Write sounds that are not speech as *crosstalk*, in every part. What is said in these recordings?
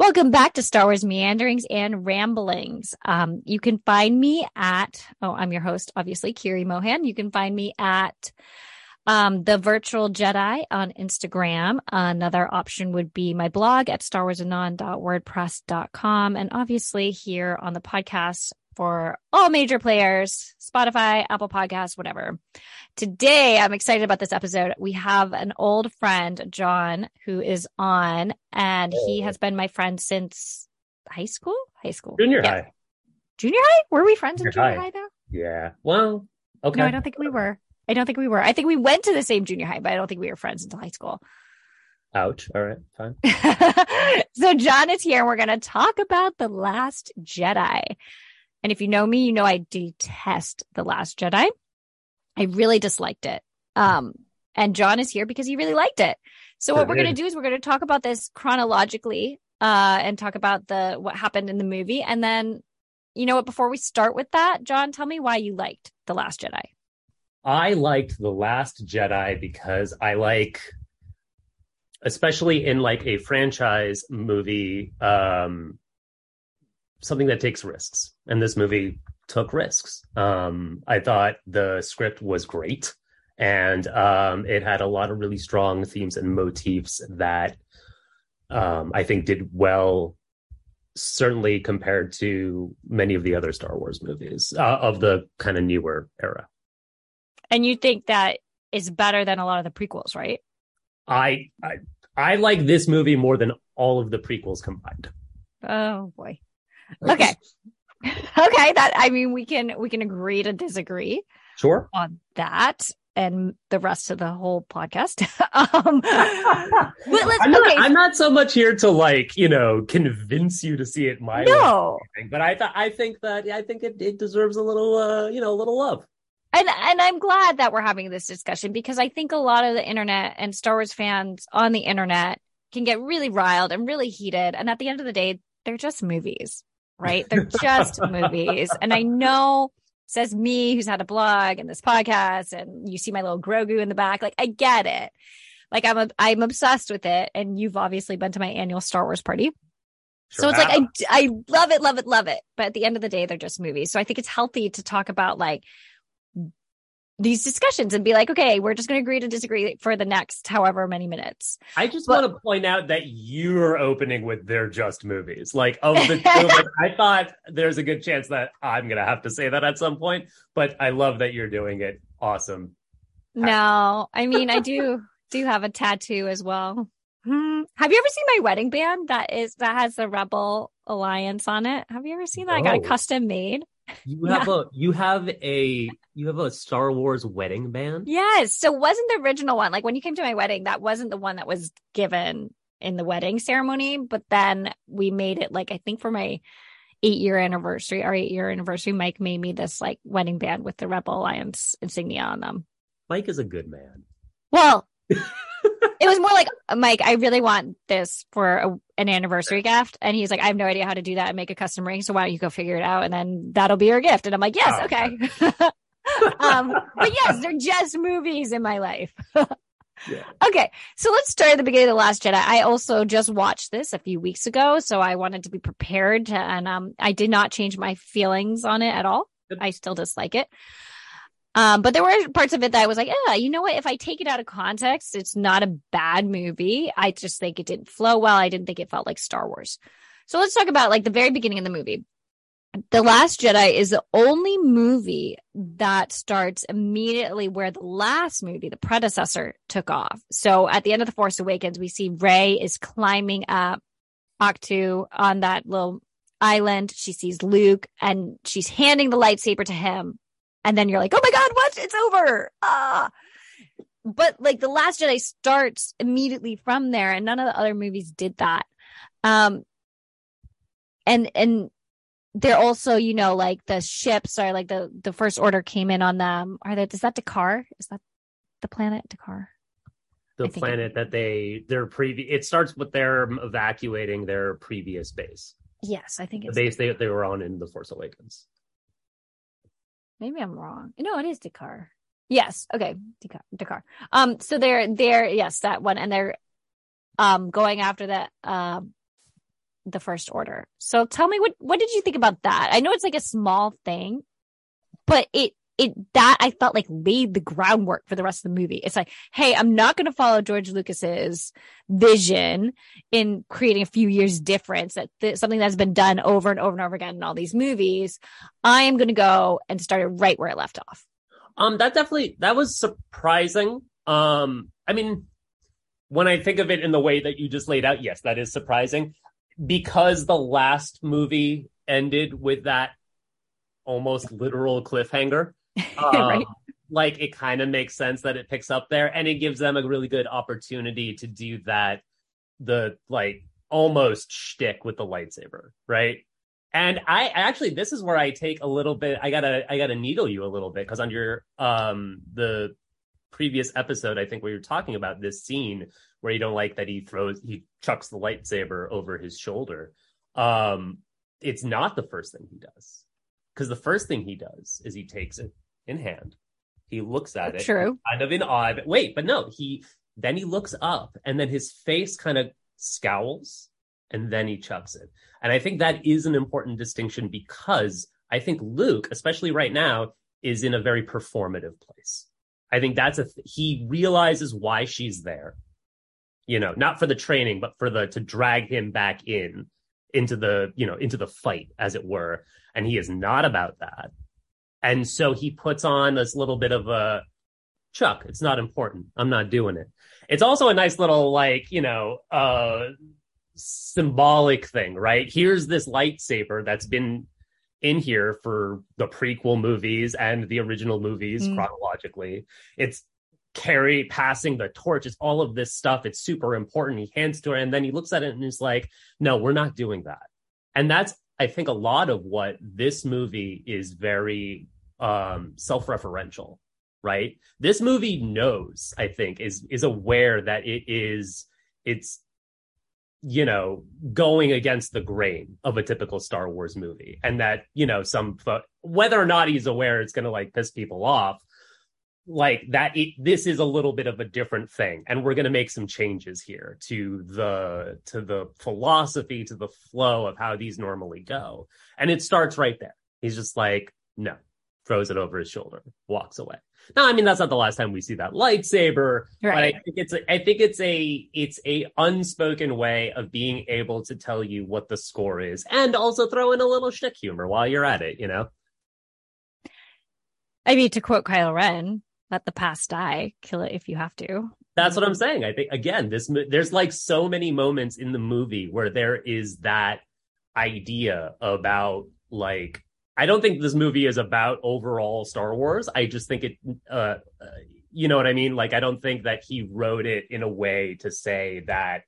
Welcome back to Star Wars Meanderings and Ramblings. Um, you can find me at, oh, I'm your host, obviously, Kiri Mohan. You can find me at um, the virtual Jedi on Instagram. Another option would be my blog at starwarsanon.wordpress.com. And obviously here on the podcast for all major players, Spotify, Apple Podcasts, whatever. Today, I'm excited about this episode. We have an old friend, John, who is on, and he oh. has been my friend since high school. High school, junior yeah. high, junior high. Were we friends junior in junior high. high though? Yeah. Well, okay. No, I don't think we were. I don't think we were. I think we went to the same junior high, but I don't think we were friends until high school. Ouch. All right, fine. *laughs* so John is here and we're going to talk about The Last Jedi. And if you know me, you know I detest The Last Jedi. I really disliked it. Um, and John is here because he really liked it. So what we're going to do is we're going to talk about this chronologically, uh, and talk about the, what happened in the movie. And then, you know what, before we start with that, John, tell me why you liked The Last Jedi. I liked The Last Jedi because I like, especially in like a franchise movie, um, something that takes risks. And this movie took risks. Um, I thought the script was great and um, it had a lot of really strong themes and motifs that um, I think did well, certainly compared to many of the other Star Wars movies uh, of the kind of newer era. And you think that is better than a lot of the prequels, right? I I, I like this movie more than all of the prequels combined. Oh boy. Okay. *laughs* okay, that I mean we can we can agree to disagree. Sure. On that and the rest of the whole podcast. *laughs* um, *laughs* I'm, not, okay. I'm not so much here to like you know convince you to see it my no. way, but I th- I think that I think it, it deserves a little uh, you know a little love. And and I'm glad that we're having this discussion because I think a lot of the internet and Star Wars fans on the internet can get really riled and really heated. And at the end of the day, they're just movies right? They're just *laughs* movies. And I know says me who's had a blog and this podcast and you see my little Grogu in the back. Like I get it. Like I'm a, I'm obsessed with it. And you've obviously been to my annual Star Wars party. Sure so it's have. like I I love it, love it, love it. But at the end of the day, they're just movies. So I think it's healthy to talk about like these discussions and be like, okay, we're just going to agree to disagree for the next however many minutes. I just but, want to point out that you're opening with they're just movies. Like of the *laughs* two, like, I thought there's a good chance that I'm going to have to say that at some point, but I love that you're doing it. Awesome. No, I mean, I do do have a tattoo as well. Hmm. Have you ever seen my wedding band that is that has the Rebel Alliance on it? Have you ever seen that? Oh. I got it custom made. You have *laughs* yeah. a you have a you have a Star Wars wedding band? Yes. So wasn't the original one like when you came to my wedding, that wasn't the one that was given in the wedding ceremony, but then we made it like I think for my eight year anniversary, our eight year anniversary, Mike made me this like wedding band with the Rebel Alliance insignia on them. Mike is a good man. Well, *laughs* it was more like Mike, I really want this for a, an anniversary gift, and he's like, I have no idea how to do that and make a custom ring, so why don't you go figure it out, and then that'll be your gift. And I'm like, yes, oh, okay. *laughs* *laughs* um, but yes, they're just movies in my life. *laughs* yeah. Okay, so let's start at the beginning of the Last Jedi. I also just watched this a few weeks ago, so I wanted to be prepared, to, and um, I did not change my feelings on it at all. I still dislike it. Um, but there were parts of it that I was like, yeah, you know what? If I take it out of context, it's not a bad movie. I just think it didn't flow well. I didn't think it felt like Star Wars. So let's talk about like the very beginning of the movie. The Last Jedi is the only movie that starts immediately where the last movie, the predecessor, took off. So at the end of The Force Awakens, we see Rey is climbing up Ahch-To on that little island. She sees Luke and she's handing the lightsaber to him and then you're like, oh my god, what? It's over. Ah. But like the Last Jedi starts immediately from there, and none of the other movies did that. Um, and and they're also, you know, like the ships are like the the first order came in on them. Are that is that D'Qar? Is that the planet D'Qar? The planet it, that they their previous it starts with their evacuating their previous base. Yes, I think it's the base they they were on in the Force Awakens. Maybe I'm wrong. No, it is D'Qar. Yes. Okay. D'Qar. D'Qar. Um, so they're, they're, yes, that one. And they're, um, going after that, um, the First Order. So tell me what what did you think about that? I know it's like a small thing, but it it that I felt like laid the groundwork for the rest of the movie. It's like, hey, I'm not going to follow George Lucas's vision in creating a few years difference that th- something that's been done over and over and over again in all these movies. I am going to go and start it right where it left off. Um, that definitely that was surprising. Um, I mean, when I think of it in the way that you just laid out, yes, that is surprising because the last movie ended with that almost literal cliffhanger. *laughs* Um, right. Like it kind of makes sense that it picks up there and it gives them a really good opportunity to do that, the like almost shtick with the lightsaber, right? And I actually, this is where I take a little bit. I gotta, I gotta needle you a little bit because on your um the previous episode, I think we were talking about this scene where you don't like that he throws, he chucks the lightsaber over his shoulder. Um, it's not the first thing he does because the first thing he does is he takes it in hand. He looks at it, true, kind of in awe. But wait, but no, he then he looks up, and then his face kind of scowls, and then he chucks it. And I think that is an important distinction because I think Luke, especially right now, is in a very performative place. I think that's a th- he realizes why she's there. You know, not for the training, but for the to drag him back in into the, you know, into the fight as it were, and he is not about that. And so he puts on this little bit of a Chuck, it's not important. I'm not doing it. It's also a nice little like, you know, uh symbolic thing, right? Here's this lightsaber that's been in here for the prequel movies and the original movies mm. chronologically. It's carry passing the torch. It's all of this stuff. It's super important. He hands to her and then he looks at it and is like, no, we're not doing that. And that's, I think, a lot of what this movie is very um, self-referential, right? This movie knows, I think, is is aware that it is it's you know, going against the grain of a typical Star Wars movie. And that, you know, some, whether or not he's aware it's going to like piss people off, like that, it, this is a little bit of a different thing. And we're going to make some changes here to the, to the philosophy, to the flow of how these normally go. And it starts right there. He's just like, no, throws it over his shoulder, walks away. No, I mean that's not the last time we see that lightsaber. Right. But I think it's a, I think it's a it's a unspoken way of being able to tell you what the score is, and also throw in a little shtick humor while you're at it. You know. I mean, to quote Kylo Ren, "Let the past die, kill it if you have to." That's what I'm saying. I think again, this there's like so many moments in the movie where there is that idea about like I don't think this movie is about overall Star Wars. I just think it, uh, uh, you know what I mean? Like, I don't think that he wrote it in a way to say that,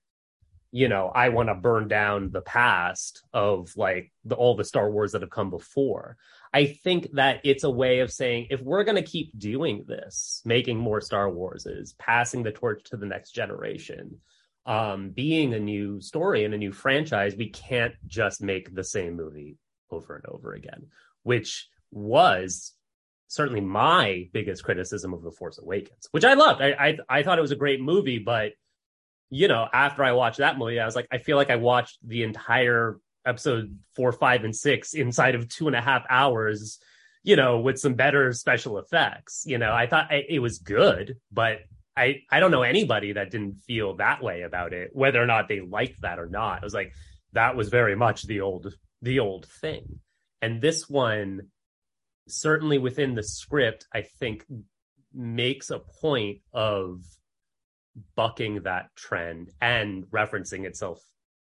you know, I want to burn down the past of like the, all the Star Wars that have come before. I think that it's a way of saying if we're going to keep doing this, making more Star Warses, passing the torch to the next generation, um, being a new story and a new franchise, we can't just make the same movie over and over again, which was certainly my biggest criticism of The Force Awakens, which I loved. I, I, I thought it was a great movie, but you know, after I watched that movie, I was like, I feel like I watched the entire episode four, five, and six inside of two and a half hours, you know, with some better special effects. You know, I thought it was good, but I, I don't know anybody that didn't feel that way about it, whether or not they liked that or not. I was like, that was very much the old the old thing. And this one, certainly within the script, I think makes a point of bucking that trend and referencing itself.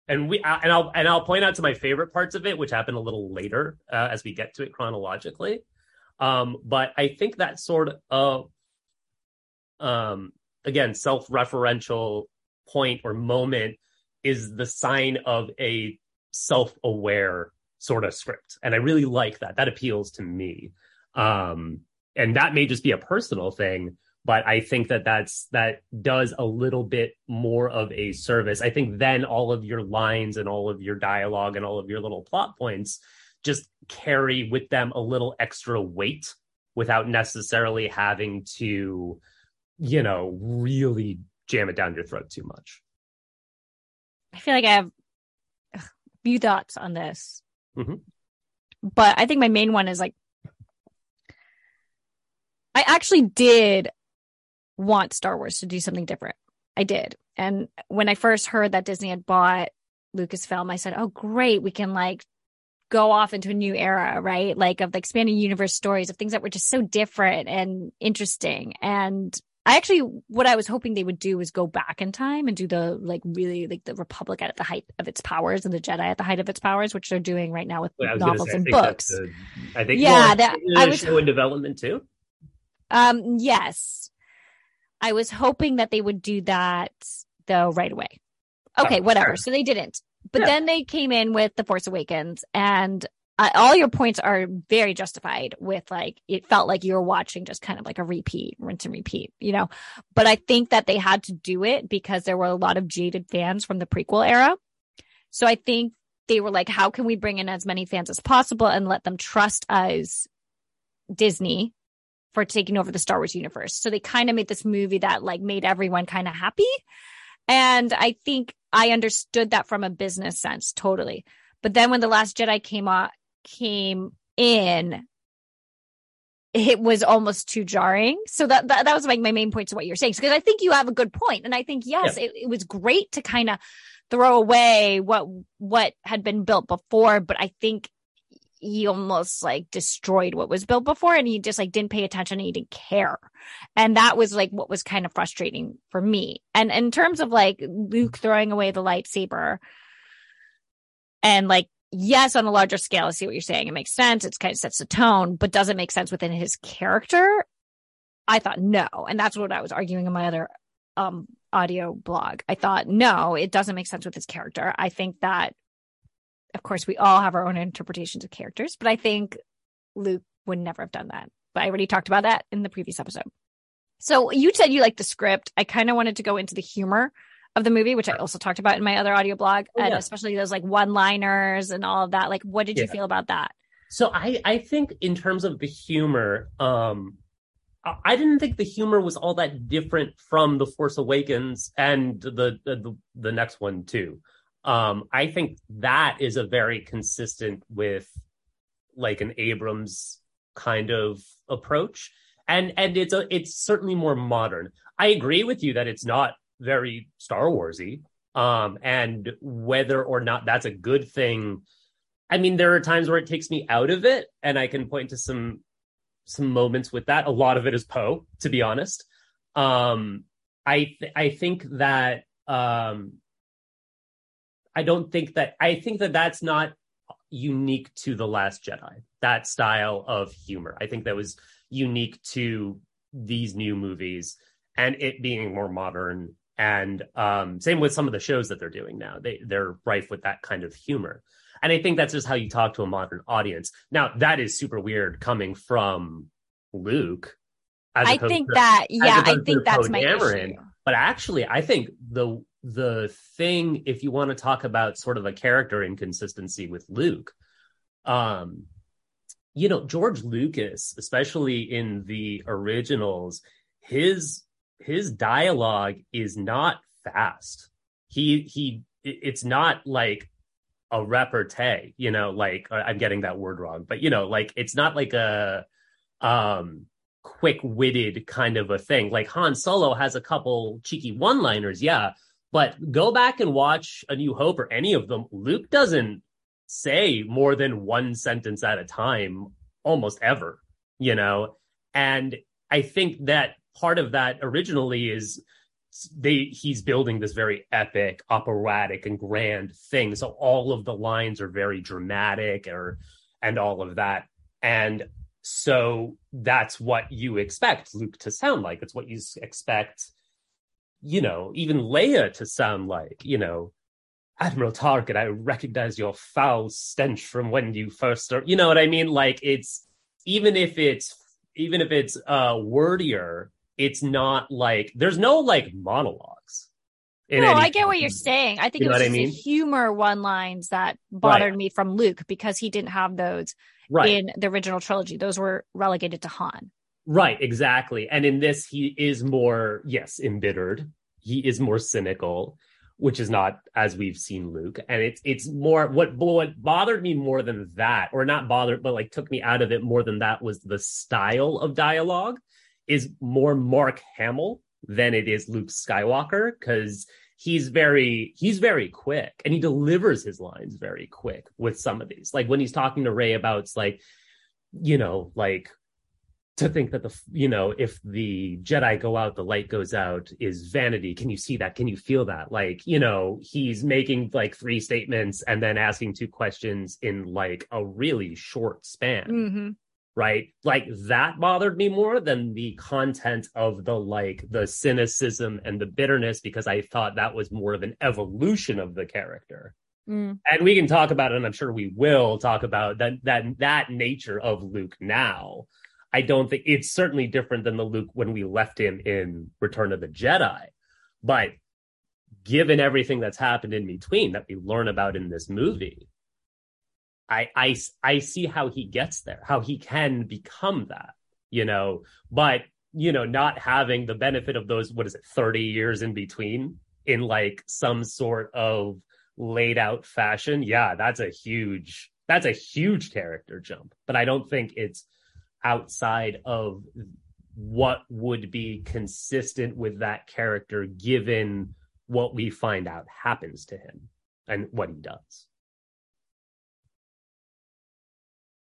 And we and I'll and I'll point out to my favorite parts of it, which happen a little later uh, as we get to it chronologically. Um, but I think that sort of um, again self-referential point or moment is the sign of a self-aware sort of script. And i really like that. That appeals to me. Um and that may just be a personal thing but i think that that's that does a little bit more of a service i think then all of your lines and all of your dialogue and all of your little plot points just carry with them a little extra weight without necessarily having to you know really jam it down your throat too much i feel like i have a few thoughts on this. Mhm. But I think my main one is like, I actually did want Star Wars to do something different. I did. And when I first heard that Disney had bought Lucasfilm, I said, oh, great. We can like go off into a new era, right? Like of the expanding universe stories of things that were just so different and interesting. And I actually, what I was hoping they would do was go back in time and do the like really like the Republic at the height of its powers and the Jedi at the height of its powers, which they're doing right now with Well, I was gonna novels say, and that's books. the- I think Yeah, well, that- I was- show in development too. Um, yes. I was hoping that they would do that though right away. Okay, Oh, whatever. So they didn't. But Yeah. then they came in with The Force Awakens and uh, all your points are very justified with like it felt like you were watching just kind of like a repeat, rinse and repeat, you know. But I think that they had to do it because there were a lot of jaded fans from the prequel era. So I think they were like, how can we bring in as many fans as possible and let them trust us, Disney, for taking over the Star Wars universe. So they kind of made this movie that like made everyone kind of happy. And I think I understood that from a business sense totally. But then when The Last Jedi came on, came in, it was almost too jarring. So that that, that was like my main point to what you're saying. Because I think you have a good point. And I think yes, it, it was great to kind of throw away what what had been built before, but I think he almost like destroyed what was built before and he just like didn't pay attention and he didn't care. And that was like what was kind of frustrating for me. And in terms of like Luke throwing away the lightsaber and like, yes, on a larger scale, I see what you're saying. It makes sense. It's kind of sets the tone, but does it make sense within his character? I thought no. And that's what I was arguing in my other um audio blog. I thought no, it doesn't make sense with his character. I think that of course we all have our own interpretations of characters, but I think Luke would never have done that. But I already talked about that in the previous episode. So you said you liked the script. I kind of wanted to go into the humor of the movie, which I also talked about in my other audio blog, Oh, and yeah. especially those like one-liners and all of that. Like, what did you feel about that? So I I think in terms of the humor, um, I didn't think the humor was all that different from The Force Awakens and the the, the next one too. Um, I think that is a very consistent with like an Abrams kind of approach, and and it's a it's certainly more modern. I agree with you that it's not very Star Warsy, um, and whether or not that's a good thing. I mean, there are times where it takes me out of it, and I can point to some some moments with that. A lot of it is Poe, to be honest. Um, I th- I think that um, I don't think that I think that that's not unique to the Last Jedi. That style of humor, I think that was unique to these new movies, and it being more modern. And um, same with some of the shows that they're doing now. They they're rife with that kind of humor. And I think that's just how you talk to a modern audience. Now, that is super weird coming from Luke. I think that, yeah, I think that's my issue. But actually, I think the the thing, if you want to talk about sort of a character inconsistency with Luke, um, you know, George Lucas, especially in the originals, his his dialogue is not fast. He he it's not like a repartee, you know, like uh, I'm getting that word wrong, but you know, like it's not like a um quick-witted kind of a thing. Like Han Solo has a couple cheeky one-liners, yeah, but go back and watch A New Hope or any of them. Luke doesn't say more than one sentence at a time almost ever, you know? And I think that part of that originally is they he's building this very epic, operatic, and grand thing. So all of the lines are very dramatic or and all of that. And so that's what you expect Luke to sound like. It's what you expect, you know, even Leia to sound like, you know, Admiral Tarkin, I recognize your foul stench from when you first start. You know what I mean? Like it's even if it's even if it's uh wordier, it's not like there's no like monologues. No, any- I get what you're saying. I think You it was what I mean? the humor one lines that bothered me from Luke because he didn't have those Right. in the original trilogy. Those were relegated to Han. Right, exactly. And in this, he is more, yes, embittered. He is more cynical. which is not as we've seen Luke. And it's it's more what what bothered me more than that, or not bothered, but like took me out of it more than that was the style of dialogue is more Mark Hamill than it is Luke Skywalker because he's very he's very quick and he delivers his lines very quick with some of these. Like when he's talking to Rey about like, you know, like to think that the you know if the jedi go out the light goes out is vanity can you see that can you feel that like you know he's making like three statements and then asking two questions in like a really short span Mm-hmm. Right like that bothered me more than the content of the like the cynicism and the bitterness because i thought that was more of an evolution of the character Mm. and we can talk about it and i'm sure we will talk about that that that nature of luke now I don't think it's certainly different than the Luke when we left him in Return of the Jedi. But given everything that's happened in between that we learn about in this movie, I I I see how he gets there, how he can become that, you know, but you know, not having the benefit of those, what is it, 30 years in between in like some sort of laid out fashion. Yeah, that's a huge, that's a huge character jump. But I don't think it's outside of what would be consistent with that character given what we find out happens to him and what he does.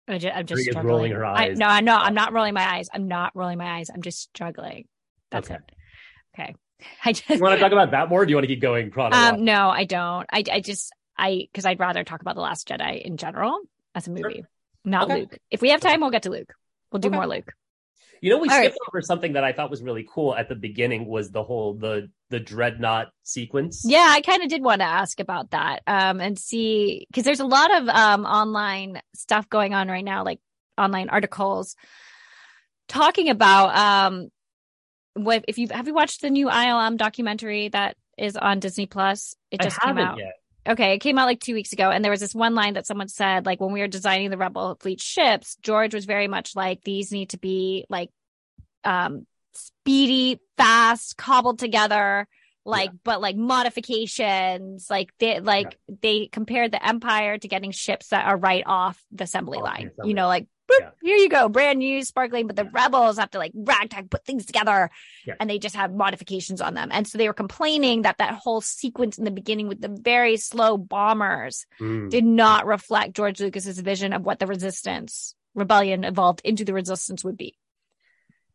I just, I'm just struggling. rolling her I, eyes. no, I know. I'm not rolling my eyes. I'm not rolling my eyes. I'm just struggling. That's Okay. it. Okay. *laughs* I just You want to talk about that more? Or do you want to keep going um no, I don't. I I just I because I'd rather talk about the Last Jedi in general as a Sure. movie, not Okay. Luke. If we have time, we'll get to Luke. We'll do Okay. more Luke. You know, we All right. skipped over something that I thought was really cool at the beginning was the whole the the dreadnought sequence. Yeah, I kind of did want to ask about that um, and see because there's a lot of um, online stuff going on right now, like online articles talking about um, what if you have you watched the new ILM documentary that is on Disney Plus? It just came out. yet. Okay, it came out like two weeks ago, and there was this one line that someone said, like when we were designing the Rebel Fleet ships, George was very much like these need to be like um speedy, fast, cobbled together, like but like modifications, like they like they compared the Empire to getting ships that are right off the assembly Off the line. assembly You know, like boop, Yeah. here you go, brand new, sparkling. But the Yeah. rebels have to like ragtag put things together, Yeah. and they just have modifications on them. And so they were complaining that that whole sequence in the beginning with the very slow bombers Mm. did not reflect George Lucas's vision of what the resistance rebellion evolved into the resistance would be.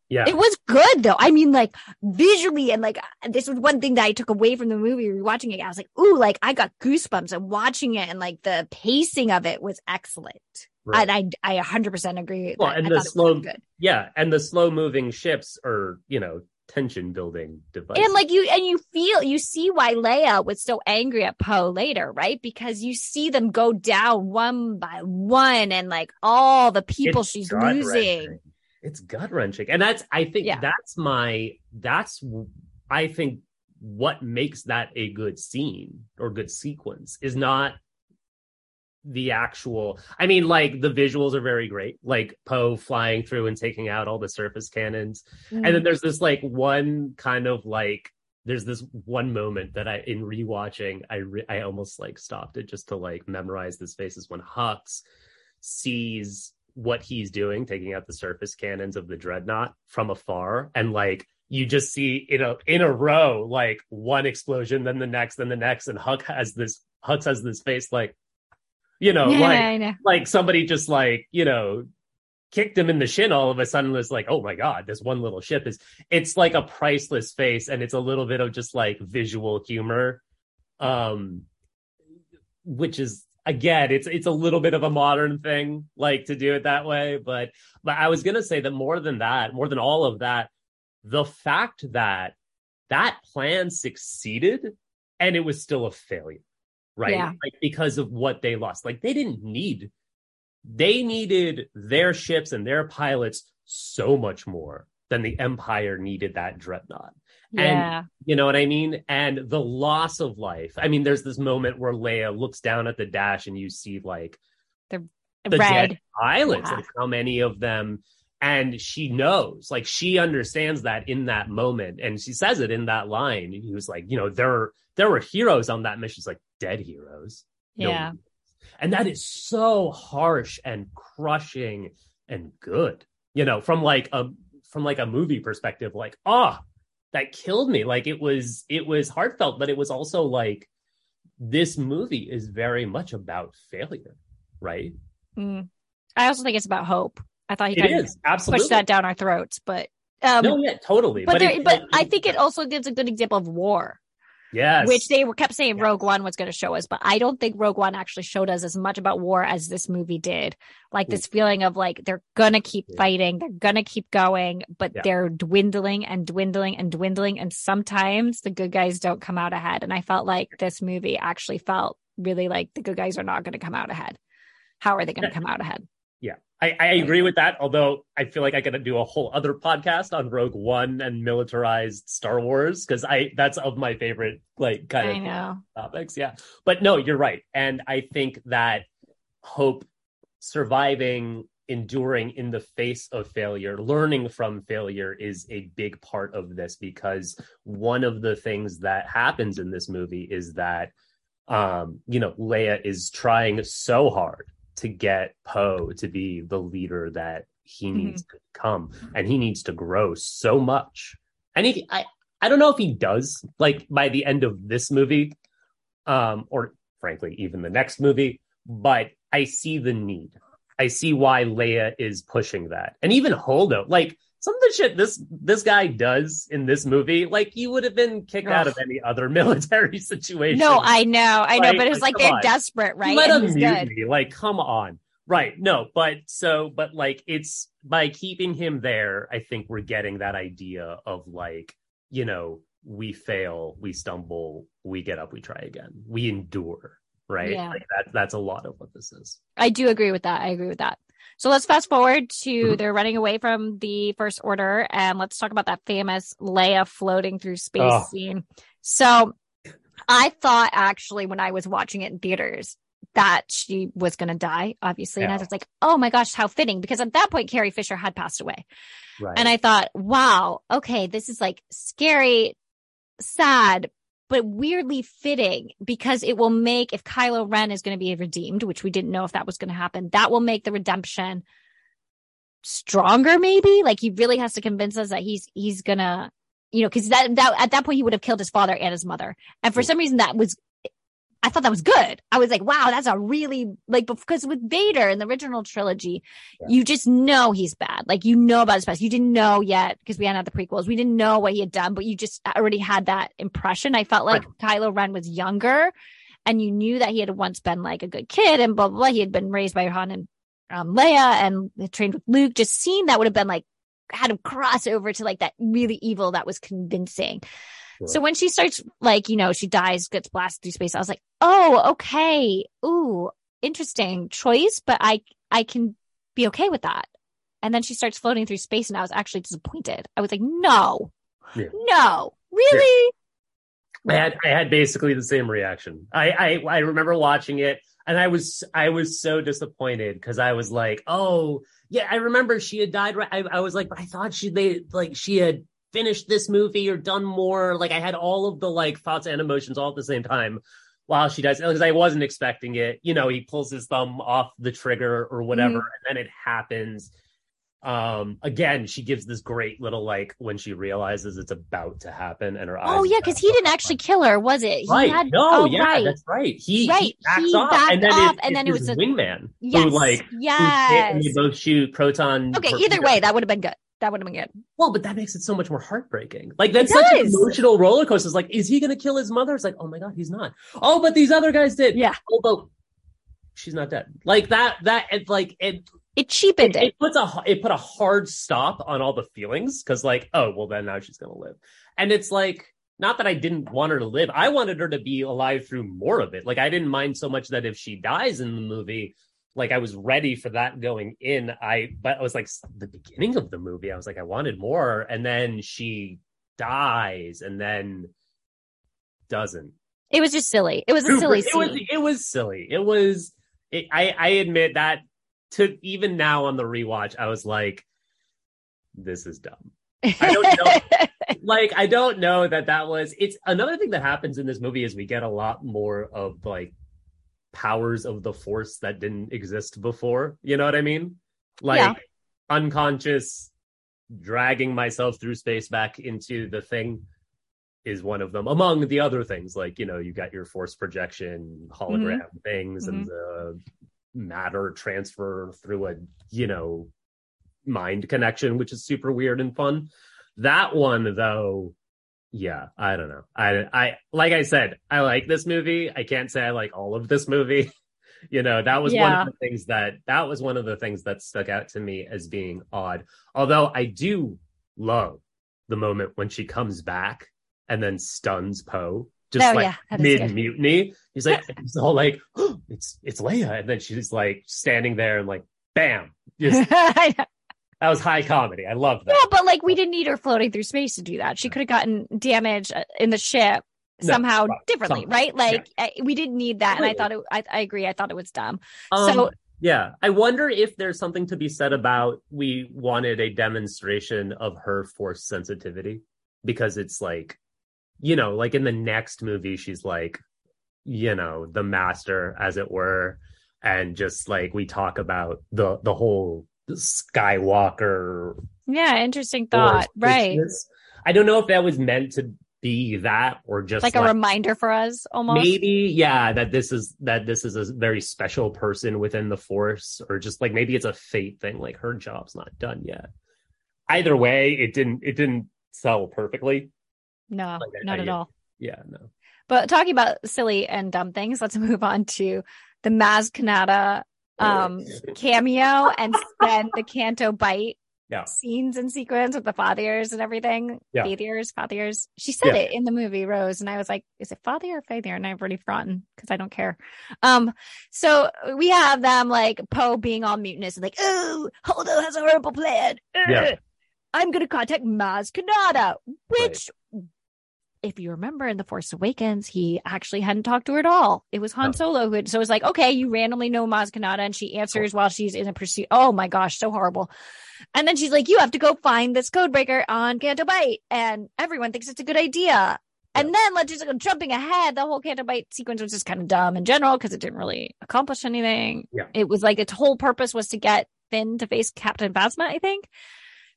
Yeah. It was good though. I mean, like visually, and like this was one thing that I took away from the movie. Rewatching it, I was like, "Ooh!" Like I got goosebumps and watching it, and like the pacing of it was excellent. Right. And I, I 100% agree. Well, that. and I the thought it was slow- good. yeah, and the slow moving ships are, you know, tension building device. And like you, and you feel, you see why Leia was so angry at Poe later, right? Because you see them go down one by one, and like all the people she's losing. It's gut wrenching. And that's, I think Yeah. that's my, that's, I think what makes that a good scene or good sequence is not the actual, I mean, like the visuals are very great, like Poe flying through and taking out all the surface cannons. Mm. And then there's this like one kind of like, there's this one moment that I, in rewatching, I re- I almost like stopped it just to like memorize this face is when Hux sees what he's doing, taking out the surface cannons of the dreadnought from afar, and like you just see in a in a row, like one explosion, then the next, then the next, and Hux has this Hux has this face like, you know, yeah, like know. like somebody just like you know kicked him in the shin all of a sudden was like oh my god this one little ship is it's like a priceless face and it's a little bit of just like visual humor um which is again it's it's a little bit of a modern thing like to do it that way but but i was gonna say that more than that more than all of that the fact that that plan succeeded and it was still a failure right Yeah. like because of what they lost like they didn't need they needed their ships and their pilots so much more than the empire needed that dreadnought Yeah. you know what I mean? And the loss of life. I mean, there's this moment where Leia looks down at the dash and you see like the Red. dead pilots Yeah. and how many of them. And she knows, like she understands that in that moment, and she says it in that line. He was like, you know, they're there were heroes on that mission, It's like dead heroes. Yeah. heroes. and that is so harsh and crushing and good. You know, from like a from like a movie perspective, like ah, that killed me. Like it was it was heartfelt, but it was also like this movie is very much about failure, right? Mm. I also think it's about hope. I thought he It kind of is absolutely pushed that down our throats, but um, no, yeah, totally. but there, it- but I think it also gives a good example of war, yes, which they were kept saying Yes. Rogue One was going to show us, but I don't think Rogue One actually showed us as much about war as this movie did. Like hmm. this feeling of like they're gonna keep Yeah. fighting, they're gonna keep going, but Yeah. they're dwindling and dwindling and dwindling, and sometimes the good guys don't come out ahead. And I felt like this movie actually felt really like the good guys are not going to come out ahead. How are they going to come out ahead? I, I agree with that. Although I feel like I gotta do a whole other podcast on Rogue One and militarized Star Wars because I that's of my favorite like kind I of know. topics. Yeah, but no, you're right, and I think that hope, surviving, enduring in the face of failure, learning from failure is a big part of this because one of the things that happens in this movie is that um you know Leia is trying so hard to get Poe to be the leader that he needs to become. And he needs to grow so much. And he I I don't know if he does like by the end of this movie um or frankly even the next movie but I see the need. I see why Leia is pushing that. And even Holdo like some of the shit this this guy does in this movie like you would have been kicked out of any other *laughs* military situation No, I know, I know, Right, but it's like, like they're on. desperate, right? let And him good. Like, come on. Right. No, but so, but like, it's by keeping him there, I think we're getting that idea of like, you know, we fail, we stumble, we get up, we try again, we endure. Right. Yeah. Like that, that's a lot of what this is. I do agree with that. I agree with that. So let's fast forward to Mhm. they're running away from the first order and let's talk about that famous Leia floating through space Oh. scene. So I thought actually when I was watching it in theaters that she was going to die, obviously. And I was like, oh my gosh, how fitting. Because at that point, Carrie Fisher had passed away. Right. And I thought, wow, okay, this is like scary, sad, but weirdly fitting because it will make, if Kylo Ren is going to be redeemed, which we didn't know if that was going to happen, that will make the redemption stronger, maybe. Like he really has to convince us that he's, he's gonna, you know, cause that, that, at that point he would have killed his father and his mother. And for some reason that was, I thought that was good. I was like, wow, that's a really like because with Vader in the original trilogy, Yeah. you just know he's bad. Like you know about his past. You didn't know yet because we hadn't had the prequels. We didn't know what he had done, but you just already had that impression. I felt like Kylo Ren was younger, and you knew that he had once been like a good kid and blah blah. blah. He had been raised by Han and um, Leia and trained with Luke. Just seeing that would have been like had him cross over to like that really evil that was convincing. So when she starts like, you know, she dies, gets blasted through space, I was like, oh, okay. Ooh, interesting choice, but I I can be okay with that. And then she starts floating through space and I was actually disappointed. I was like, no, Yeah. no, really? I had I had basically the same reaction. I I, I remember watching it and I was I was so disappointed because I was like, oh yeah, I remember she had died. Right, I, I was like, but I thought she they like she had finished this movie or done more. Like I had all of the like thoughts and emotions all at the same time while she does because I wasn't expecting it. You know, he pulls his thumb off the trigger or whatever, and then it happens. Um, again, she gives this great little like when she realizes it's about to happen, and her eyes. Oh yeah, because he didn't actually kill her, was it? He Right. had no, oh, yeah, right. that's right. He, Right. he backs He off, backed and then off, it, and then it was a- wingman Yes. who like who hit, and yes. they both shoot proton. Okay, either way, that would have been good. That would have been good. Well, but that makes it so much more heartbreaking. Like that's such an emotional roller coaster. It's like, is he going to kill his mother? It's like, oh my god, he's not. Oh, but these other guys did. Yeah. Oh, but she's not dead. Like that. That it like it. It cheapened It, it. it puts a it put a hard stop on all the feelings because like, oh well, then now she's going to live, and it's like. Not that I didn't want her to live. I wanted her to be alive through more of it. Like I didn't mind so much that if she dies in the movie, like I was ready for that going in. I but I was like the beginning of the movie. I was like I wanted more, and then she dies, and then doesn't. It was just silly. It was a silly it was it was silly. It was. It, I I admit that to even now on the rewatch, I was like, this is dumb. I don't know. *laughs* like I don't know that that was. It's another thing that happens in this movie is we get a lot more of like powers of the force that didn't exist before. You know what I mean? Like Yeah. unconscious dragging myself through space back into the thing is one of them among the other things like you know you got your force projection hologram mm-hmm. things and mm-hmm. the matter transfer through a you know mind connection which is super weird and fun that one though yeah i don't know. I i like i said i like this movie. I can't say i like all of this movie. *laughs* You know that was one of the things that that was one of the things that stuck out to me as being odd. Although i do love the moment when she comes back and then stuns poe just Oh, like yeah, mid mutiny. He's like *laughs* it's all like oh, *gasps* it's it's leia. And then she's like standing there and like bam just. *laughs* that was high comedy i love that Yeah, but like we didn't need her floating through space to do that. She could have gotten damage uh, in the ship No, somehow right, differently, right? Like uh, we didn't need that, and I thought it. I, I agree. I thought it was dumb. Um, So- yeah, I wonder if there's something to be said about we wanted a demonstration of her force sensitivity because it's like, you know, like in the next movie, she's like, you know, the master, as it were, and just like we talk about the the whole Skywalker Yeah, interesting thought. Right. I don't know if that was meant to be that or just like a reminder for us, almost. maybe yeah that this is that this is a very special person within the force or just like maybe it's a fate thing like her job's not done yet either way it didn't it didn't sell perfectly No, Like, not I- at all. yeah no But talking about silly and dumb things, let's move on to the Maz Kanata um *laughs* cameo and then the Canto Bight Yeah. scenes and sequence with the fathers and everything. Yeah. Fathers, fathers. She said Yeah. it in the movie Rose, and I was like, is it father or father? And I've already forgotten because I don't care. Um, so we have them like Poe being all mutinous and like, oh, Holdo has a horrible plan. Yeah. I'm gonna contact Maz Kanata, which if you remember in The Force Awakens, he actually hadn't talked to her at all. It was Han. Solo who had, so it was like, okay, you randomly know Maz Kanata and she answers while she's in a pursuit. Oh my gosh, so horrible. And then she's like, you have to go find this code breaker on Canto Bight. And everyone thinks it's a good idea. And then let's just go jumping ahead. The whole Canto Bight sequence was just kind of dumb in general because it didn't really accomplish anything. Yeah. It was like its whole purpose was to get Finn to face Captain Phasma, I think.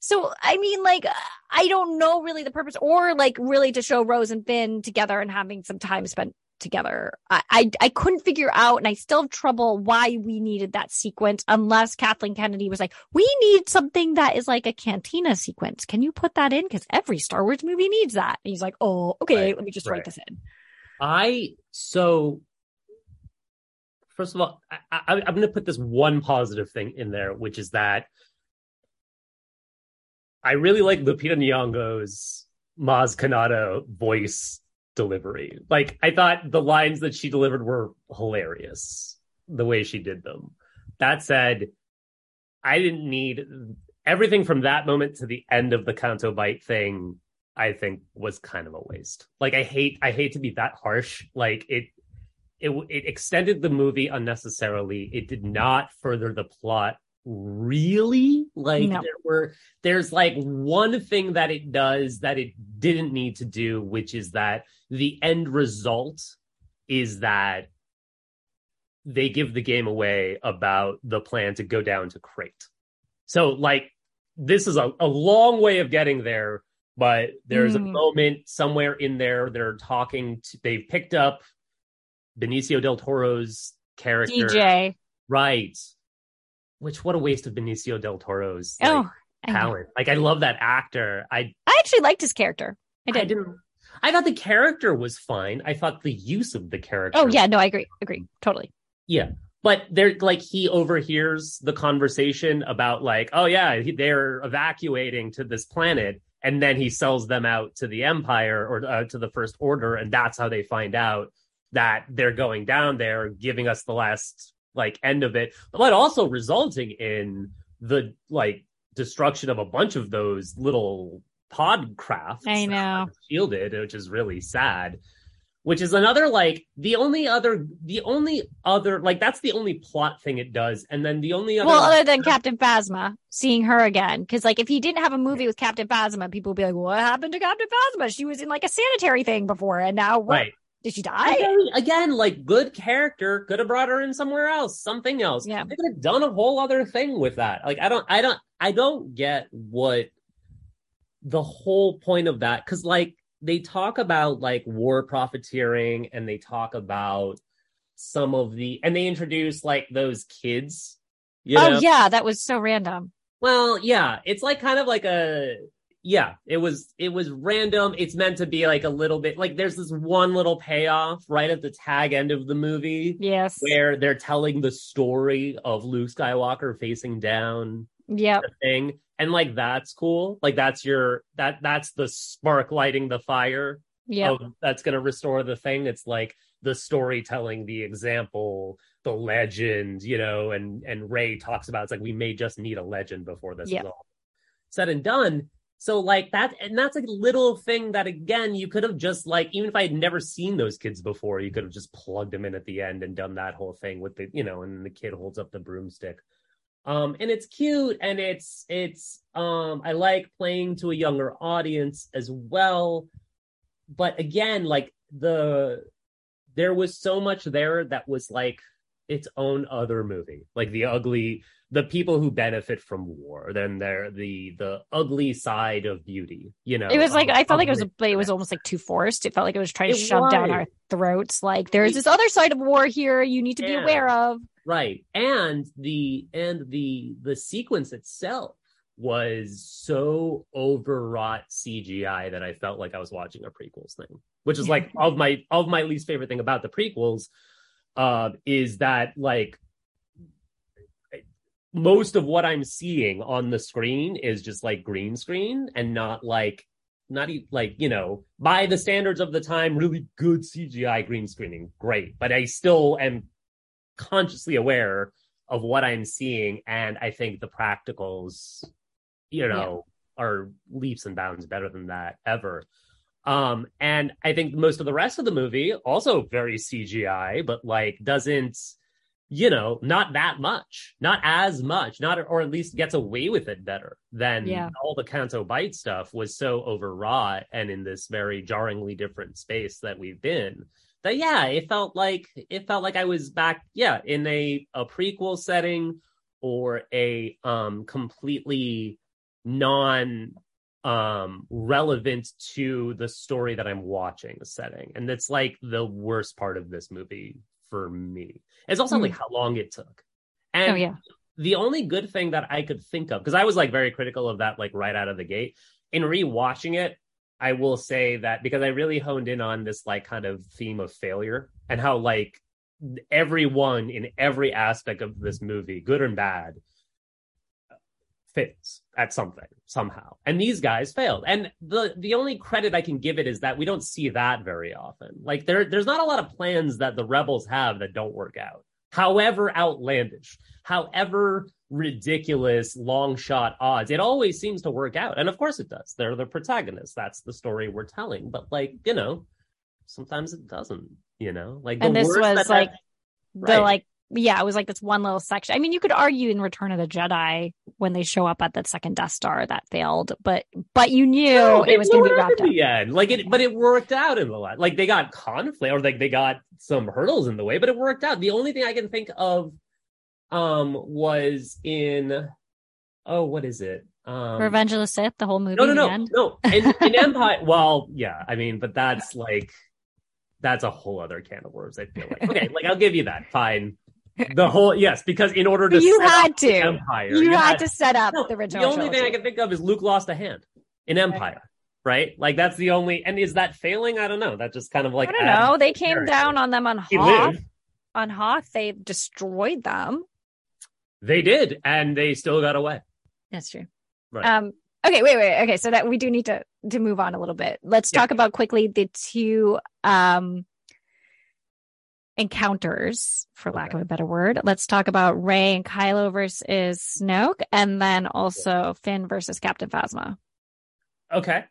So I mean, like, I don't know really the purpose, or like really to show Rose and Finn together and having some time spent together. I I, I couldn't figure out, and I still have trouble why we needed that sequence unless Kathleen Kennedy was like, we need something that is like a cantina sequence. Can you put that in? Because every Star Wars movie needs that. And he's like, oh, okay, Right, let me just right. write this in. I so first of all, I, I, I'm going to put this one positive thing in there, which is that I really like Lupita Nyong'o's Maz Kanata voice delivery. Like I thought the lines that she delivered were hilarious, the way she did them. That said, I didn't need everything from that moment to the end of the Canto Bight thing. I think was kind of a waste. Like I hate I hate to be that harsh. Like it it it extended the movie unnecessarily. It did not further the plot really. Like No. there were there's like one thing that it does that it didn't need to do, which is that the end result is that they give the game away about the plan to go down to Crait. So like this is a, a long way of getting there, but there's a Mm. moment somewhere in there they're talking to they've picked up Benicio del Toro's character. DJ. Right. Which what a waste of Benicio del Toro's like, oh, I, talent. Like I love that actor. I I actually liked his character. I I did. didn't I thought the character was fine. I thought the use of the character oh yeah, no, I agree. Agree. Totally. Yeah. But they're like he overhears the conversation about like, oh yeah, they're evacuating to this planet, and then he sells them out to the Empire or uh, to the First Order, and that's how they find out that they're going down there, giving us the last like end of it, but also resulting in the like destruction of a bunch of those little pod crafts. I know. Shielded, which is really sad. which is another like the only other the only other like that's the only plot thing it does and then the only other well other than captain phasma seeing her again because like if he didn't have a movie with captain phasma people would be like what happened to captain phasma she was in like a sanitary thing before and now what right did she die again, again like good character could have brought her in somewhere else something else Yeah. they could have done a whole other thing with that like i don't i don't i don't get what the whole point of that because like they talk about like war profiteering and they talk about some of the and they introduce like those kids you oh know? yeah that was so random Well, yeah, it's like kind of like a yeah, it was it was random. It's meant to be like a little bit like there's this one little payoff right at the tag end of the movie yes where they're telling the story of Luke Skywalker facing down yeah thing and like that's cool. Like that's your that that's the spark lighting the fire Yeah. that's going to restore the thing. It's like the storytelling, the example, the legend, you know, and and Rey talks about it's like we may just need a legend before this Yeah. is all said and done. So like that, and that's a little thing that again you could have just like even if I had never seen those kids before, you could have just plugged them in at the end and done that whole thing with the you know, and the kid holds up the broomstick. Um, and it's cute and it's it's um I like playing to a younger audience as well but again like the there was so much there that was like its own other movie like the ugly the people who benefit from war then they're the the ugly side of beauty you know it was like I felt like it was a, it was almost like too forced. It felt like it was trying to It shove down our throats. Like there's this other side of war here you need to be aware of. right and the and the the sequence itself was so overwrought cgi that i felt like i was watching a prequels thing which is like of my of my least favorite thing about the prequels uh is that like most of what i'm seeing on the screen is just like green screen and not like not e- like you know by the standards of the time really good cgi green screening. Great. But i still am consciously aware of what i'm seeing and i think the practicals you know are leaps and bounds better than that ever. Um and i think most of the rest of the movie also very cgi but like doesn't you know not that much not as much not or at least gets away with it better than Yeah. all the Canto Bight stuff was so overwrought and in this very jarringly different space that we've been that yeah it felt like it felt like i was back yeah in a a prequel setting or a um completely non um relevant to the story that i'm watching setting and that's like the worst part of this movie for me it's also Mm. like how long it took and oh yeah. the only good thing that I could think of, because I was like very critical of that, like right out of the gate. In rewatching it, I will say that because I really honed in on this like kind of theme of failure and how like everyone in every aspect of this movie, good and bad, fails at something somehow. And these guys failed. And the the only credit I can give it is that we don't see that very often. Like there there's not a lot of plans that the rebels have that don't work out. However outlandish, however ridiculous long shot odds, it always seems to work out. And of course it does. They're the protagonists. That's the story we're telling. But like, you know, sometimes it doesn't, you know? Like the And this worst was like that- the Right. like yeah, it was like this one little section. I mean, you could argue in Return of the Jedi when they show up at that second Death Star that failed, but but you knew No, it was going to be wrapped up. end. Like it, but it worked out in the last. Like they got conflict, or like they got some hurdles in the way, but it worked out. The only thing I can think of, um, was in, oh, what is it? Um, Revenge of the Sith, the whole movie. no, no, no, no. In, in Empire, well, yeah, I mean, but that's like, that's a whole other can of worms. I feel like. Okay, like I'll give you that. Fine. The whole yes, because in order to You set had up the to. Empire, You had to set up no, the the original. only thing I can think of is Luke lost a hand in Empire, right? Like that's the only. And is that failing? I don't know. That just kind of like I don't know. They came character. down on them on Hoth. On Hoth, they destroyed them. They did, and they still got away. That's true. Right. Um. Okay. Wait. Wait. Okay. So that we do need to to move on a little bit. Let's Yeah. talk about quickly the two um encounters, for lack of a better word. Let's talk about Rey and Kylo versus Snoke, and then also Finn versus Captain Phasma. Okay.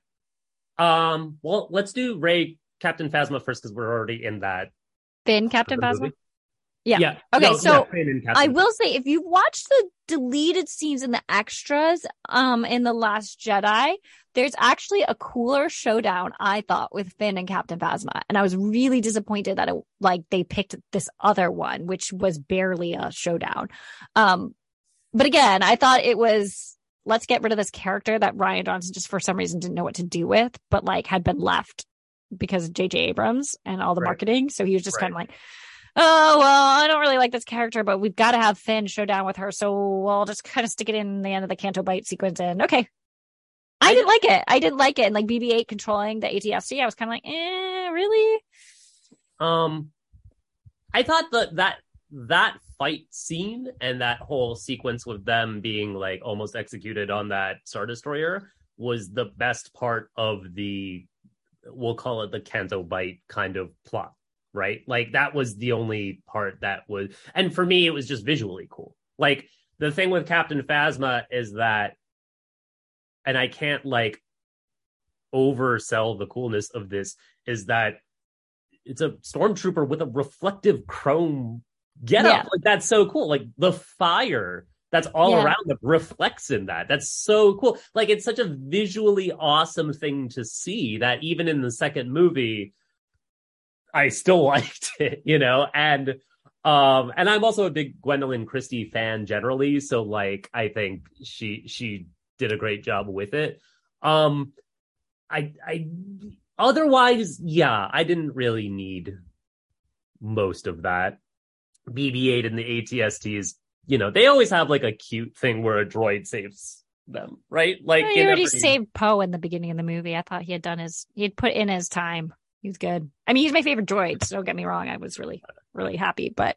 Um. Well, let's do Rey Captain Phasma first because we're already in that. Finn, Captain Phasma. movie. Yeah. Yeah. Okay, No, so yeah, Finn and Captain I will say, if you watch the deleted scenes in the extras, um, in the Last Jedi, there's actually a cooler showdown I thought with Finn and Captain Phasma, and I was really disappointed that it like they picked this other one, which was barely a showdown. Um, but again, I thought it was let's get rid of this character that Rian Johnson just for some reason didn't know what to do with, but like had been left because of J.J. Abrams and all the Right. marketing. So he was just Right. kind of like, oh well, I don't really like this character, but we've got to have Finn show down with her, so we'll just kind of stick it in the end of the Canto Bight sequence. And okay, I didn't like it. I didn't like it. And like BB-8 controlling the ATST, I was kind of like, eh, really? Um, I thought that that that fight scene and that whole sequence with them being like almost executed on that Star Destroyer was the best part of the we'll call it the Canto Bight kind of plot, right? Like that was the only part that was and for me it was just visually cool. Like the thing with Captain Phasma is that and I can't like oversell the coolness of this is that it's a stormtrooper with a reflective chrome get up. Yeah. Like that's so cool. Like the fire that's all Yeah. around them reflects in that. That's so cool. Like it's such a visually awesome thing to see that even in the second movie, I still *laughs* liked it, you know, and um and I'm also a big Gwendoline Christie fan generally, so like I think she she did a great job with it. Um I I otherwise, yeah, I didn't really need most of that. BB-8 and the ATSTs, you know, they always have like a cute thing where a droid saves them, right? Like he in already every- saved Poe in the beginning of the movie. I thought he had done his, he'd put in his time. He was good. I mean, he's my favorite droid. So don't get me wrong. I was really, really happy. But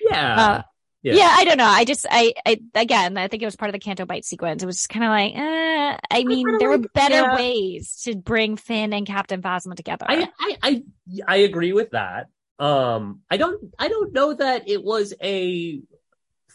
yeah, uh, Yeah. yeah. I don't know. I just, I, I, again, I think it was part of the Canto Bight sequence. It was just kind of like, eh, I mean, there were like- better yeah. ways to bring Finn and Captain Phasma together. I, I I I agree with that. Um, I don't I don't know that it was a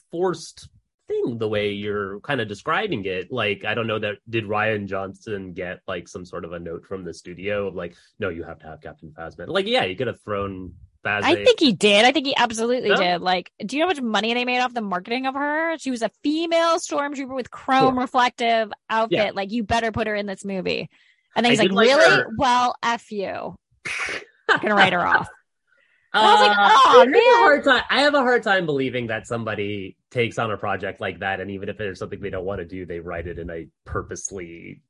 forced thing the way you're kind of describing it. Like I don't know that did Rian Johnson get like some sort of a note from the studio of like, no, you have to have Captain Phasma. Like, yeah, you could have thrown Phasma. I think he did. I think he absolutely did. Like, do you know how much money they made off the marketing of her? She was a female stormtrooper with chrome Sure. reflective outfit. Yeah. Like, you better put her in this movie. And then he's like, like really? her- Well, F you. I'm *laughs* gonna write her off. I was like, Uh, "Aw, I have a hard time. I have a hard time believing that somebody takes on a project like that, and even if there's something they don't want to do, they write it in a purposely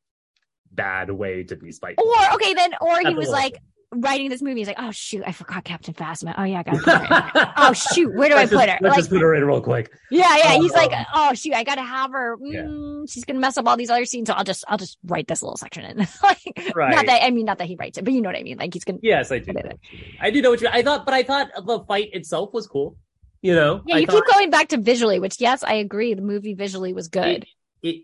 bad way to be spiteful. Or okay, then or he That's was like writing this movie. He's like, oh shoot, I forgot Captain Phasma. Oh yeah, I put her. Oh shoot, where do *laughs* I put just- her? Let's Like, just put her in real quick. yeah, yeah. He's like, Um, oh shoot, I gotta have her. Yeah. Mm, She's gonna mess up all these other scenes. So I'll just, I'll just write this little section in. *laughs* like, not that I mean, not that he writes it, but you know what I mean. Like he's gonna. Yes, I do. Put know what you mean. I do know what you. I thought, but I thought the fight itself was cool. You know, Yeah, I you thought keep going back to visually, which yes, I agree. The movie visually was good. It, it,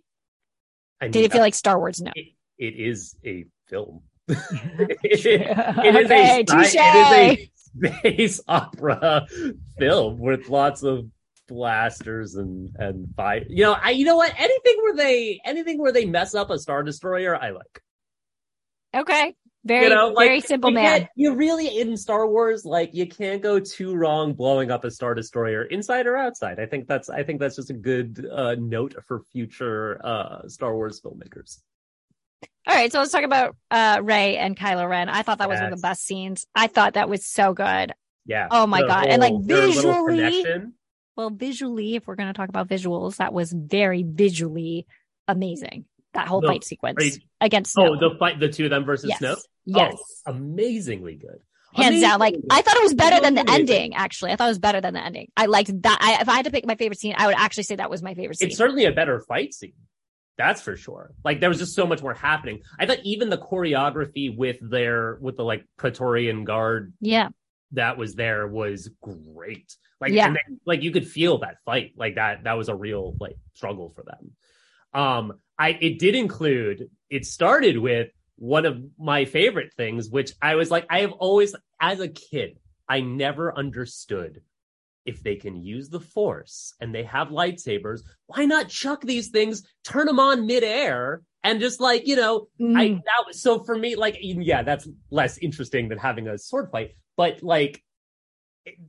I mean, Did it feel like Star Wars? No. it, it is a film. It, it *laughs* is okay, a it is a space *laughs* opera film with lots of blasters and and fire. You know, I you know what? Anything where they anything where they mess up a star destroyer, I like. Okay, very, you know, like, very simple you man. You really in Star Wars, like you can't go too wrong blowing up a star destroyer inside or outside. I think that's I think that's just a good uh, note for future uh, Star Wars filmmakers. All right, so let's talk about uh Rey and Kylo Ren. I thought that was one of the best scenes. I thought that was so good. Yeah. Oh my The God, and, like, whole- their little visually- Well, visually, if we're going to talk about visuals, that was very visually amazing. That whole fight sequence right. against Oh, Snoke. the fight, the two of them versus yes, Snoke. yes, Oh, amazingly good. hands down. Like I thought it was better than the ending. Actually, I thought it was better than the ending. I liked that. I, if I had to pick my favorite scene, I would actually say that was my favorite scene. It's certainly a better fight scene. That's for sure. Like there was just so much more happening. I thought even the choreography with their with the like Praetorian guard yeah, that was there was great. Like Yeah. then, like you could feel that fight. Like that that was a real like struggle for them. Um I it did include it started with one of my favorite things which I was like I have always as a kid I never understood if they can use the force and they have lightsabers why not chuck these things turn them on midair And just like, you know, Mm. I that was so for me, like yeah, that's less interesting than having a sword fight. But like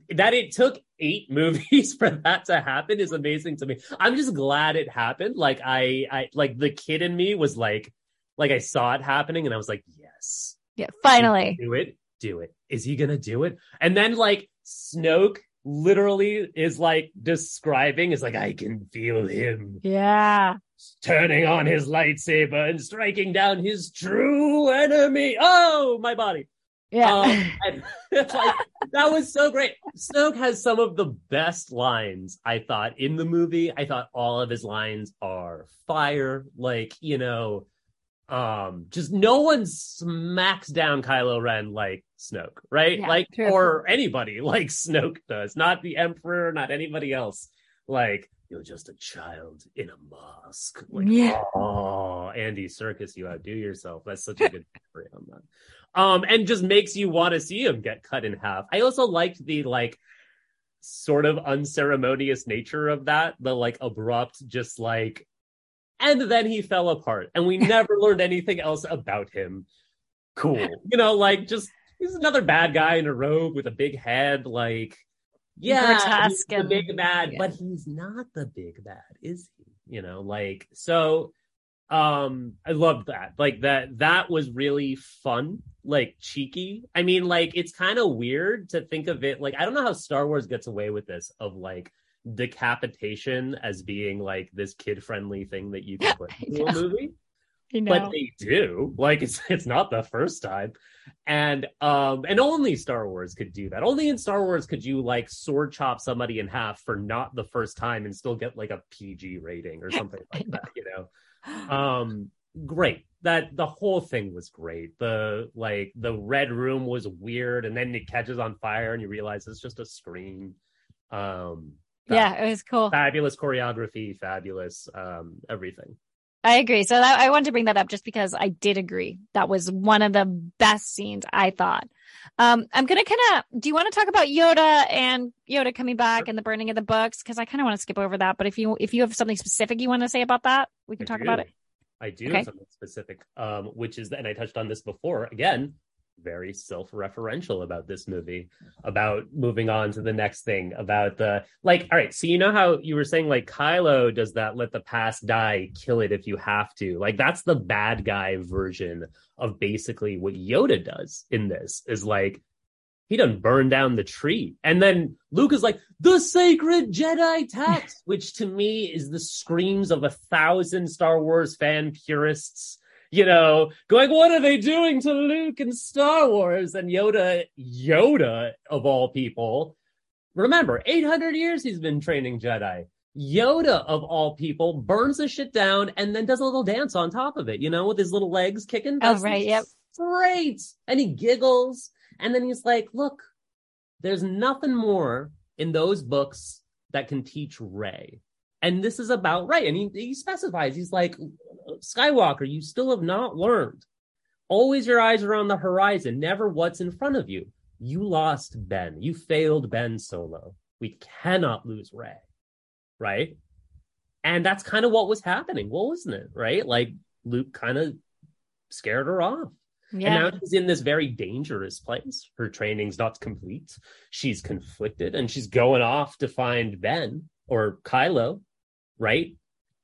that it took eight *laughs* movies for that to happen is amazing to me. I'm just glad it happened. Like I I like the kid in me was like like I saw it happening and I was like, yes. yeah, finally. Do it, do it. Is he gonna do it? And then like Snoke literally is like describing is like, I can feel him Yeah. turning on his lightsaber and striking down his true enemy. Oh, my body. Yeah. Um, *laughs* and like, that was so great. Snoke has some of the best lines, I thought, in the movie. I thought all of his lines are fire. Like, you know, um, just no one smacks down Kylo Ren like Snoke, right? Yeah, like, true. or anybody *laughs* like Snoke does, not the Emperor, not anybody else. Like, you're just a child in a mask. Like, Yeah. oh, Andy Serkis, you outdo yourself. That's such a good *laughs* story on that um and just makes you want to see him get cut in half i also liked the like sort of unceremonious nature of that the like abrupt just like and then he fell apart and we never learned anything else about him. Cool. You know like just he's another bad guy in a robe with a big head like yeah he's the and- big bad yeah. but he's not the big bad is he? You know like so um i loved that. Like that that was really fun like cheeky. I mean like it's kind of weird to think of it like i don't know how star wars gets away with this of like decapitation as being like this kid friendly thing that you *laughs* can put into a movie. You know. but they do. Like it's it's not the first time. And um and only star wars could do that. Only in star wars could you like sword chop somebody in half for not the first time and still get like a pg rating or something *laughs* like that you know? Um great. That the whole thing was great. The like the red room was weird and then it catches on fire and you realize it's just a screen. Um yeah, it was cool. fabulous choreography fabulous um everything I agree. So that, I wanted to bring that up just because I did agree. That was one of the best scenes I thought. Um, I'm going to kind of, do you want to talk about Yoda and Yoda coming back and the burning of the books? Cause I kind of want to skip over that, but if you, if you have something specific you want to say about that, we can I talk do. about it. I do Okay. have something specific, um, which is, and I touched on this before. Again, very self-referential about this movie, about moving on to the next thing, about the like. All right, so you know how you were saying like Kylo does that, let the past die, kill it if you have to. Like that's the bad guy version of basically what Yoda does in this. Is like he done burn down the tree. And then Luke is like, the sacred Jedi text, *laughs* which to me is the screams of a thousand Star Wars fan purists, you know, going, what are they doing to Luke in Star Wars? And Yoda, Yoda of all people, remember, 800 years he's been training Jedi. Yoda of all people burns the shit down and then does a little dance on top of it, you know, with his little legs kicking. Oh, That's right, yep. Great. And he giggles. And then he's like, look, there's nothing more in those books that can teach Rey. And this is about Rey. And he, he specifies, he's like, Skywalker, you still have not learned. Always your eyes are on the horizon, never what's in front of you. You lost Ben. You failed Ben Solo. We cannot lose Rey. Right? And that's kind of what was happening, well, wasn't it? Right? Like Luke kind of scared her off. Yeah. And now she's in this very dangerous place. Her training's not complete. She's conflicted and she's going off to find Ben or Kylo, right?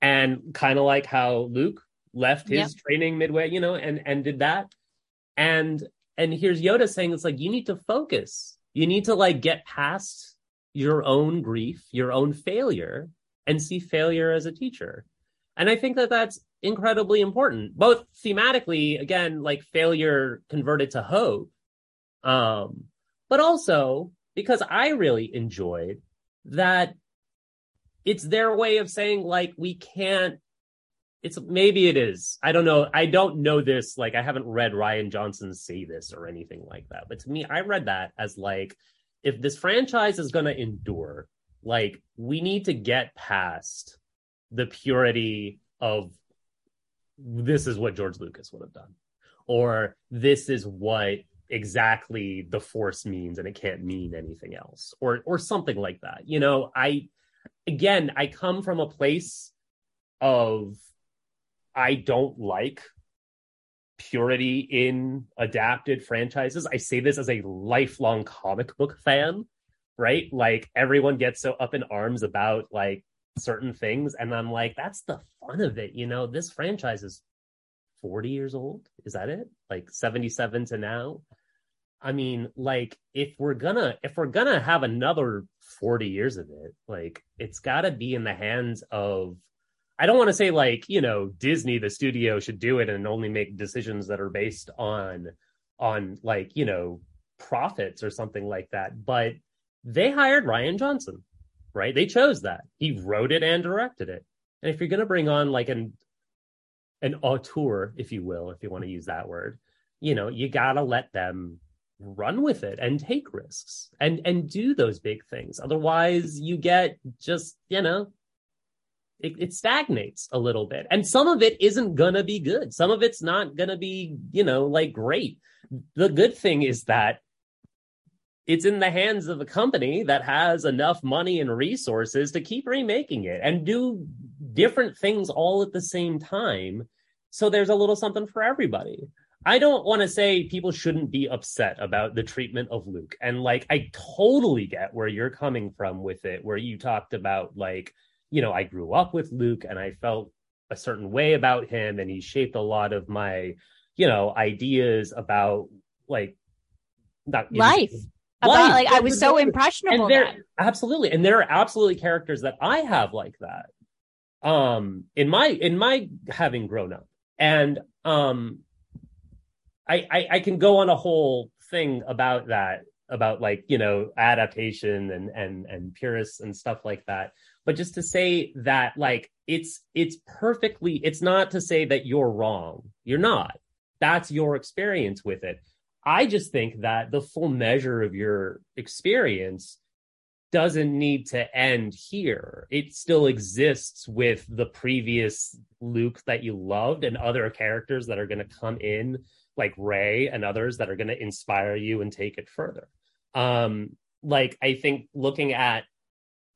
And kind of like how Luke left his training midway, you know, and and did that. And and here's Yoda saying it's like you need to focus. You need to like get past your own grief, your own failure and see failure as a teacher. And I think that that's incredibly important, both thematically, again, like failure converted to hope, um, but also because I really enjoyed that it's their way of saying, like, we can't. It's maybe it is. I don't know. I don't know this. Like, I haven't read Rian Johnson say this or anything like that. But to me, I read that as like, if this franchise is going to endure, like, we need to get past the purity of this is what George Lucas would have done, or this is what exactly the force means and it can't mean anything else, or or something like that. You know, I again, I come from a place of I don't like purity in adapted franchises. I say this as a lifelong comic book fan, right? Like everyone gets so up in arms about like certain things and I'm like that's the fun of it, you know. This franchise is 40 years old. Is that it? Like 77 to now? I mean, like if we're gonna if we're gonna have another 40 years of it, like it's got to be in the hands of I don't want to say like, you know, Disney the studio should do it and only make decisions that are based on on like, you know, profits or something like that, but they hired Rian Johnson, right? They chose that. He wrote it and directed it. And if you're going to bring on like an an auteur, if you will, if you want to use that word, you know, you got to let them run with it and take risks and and do those big things. Otherwise you get just you know it, it, stagnates a little bit. And some of it isn't gonna be good. Some of it's not gonna be you know like great. The good thing is that it's in the hands of a company that has enough money and resources to keep remaking it and do different things all at the same time. So there's a little something for everybody I don't want to say people shouldn't be upset about the treatment of Luke. And like, I totally get where you're coming from with it, where you talked about, like, you know, I grew up with Luke and I felt a certain way about him and he shaped a lot of my, you know, ideas about like not life. About like I was so impressionable. And there, absolutely. And there are absolutely characters that I have like that. Um in my in my having grown up. And um I, I, I can go on a whole thing about that about like you know adaptation and and and purists and stuff like that. But just to say that like it's it's perfectly it's not to say that you're wrong. You're not. That's your experience with it. I just think that the full measure of your experience doesn't need to end here. It still exists with the previous luke that you loved and other characters that are going to come in like Rey and others that are going to inspire you and take it further. Um, like I think looking at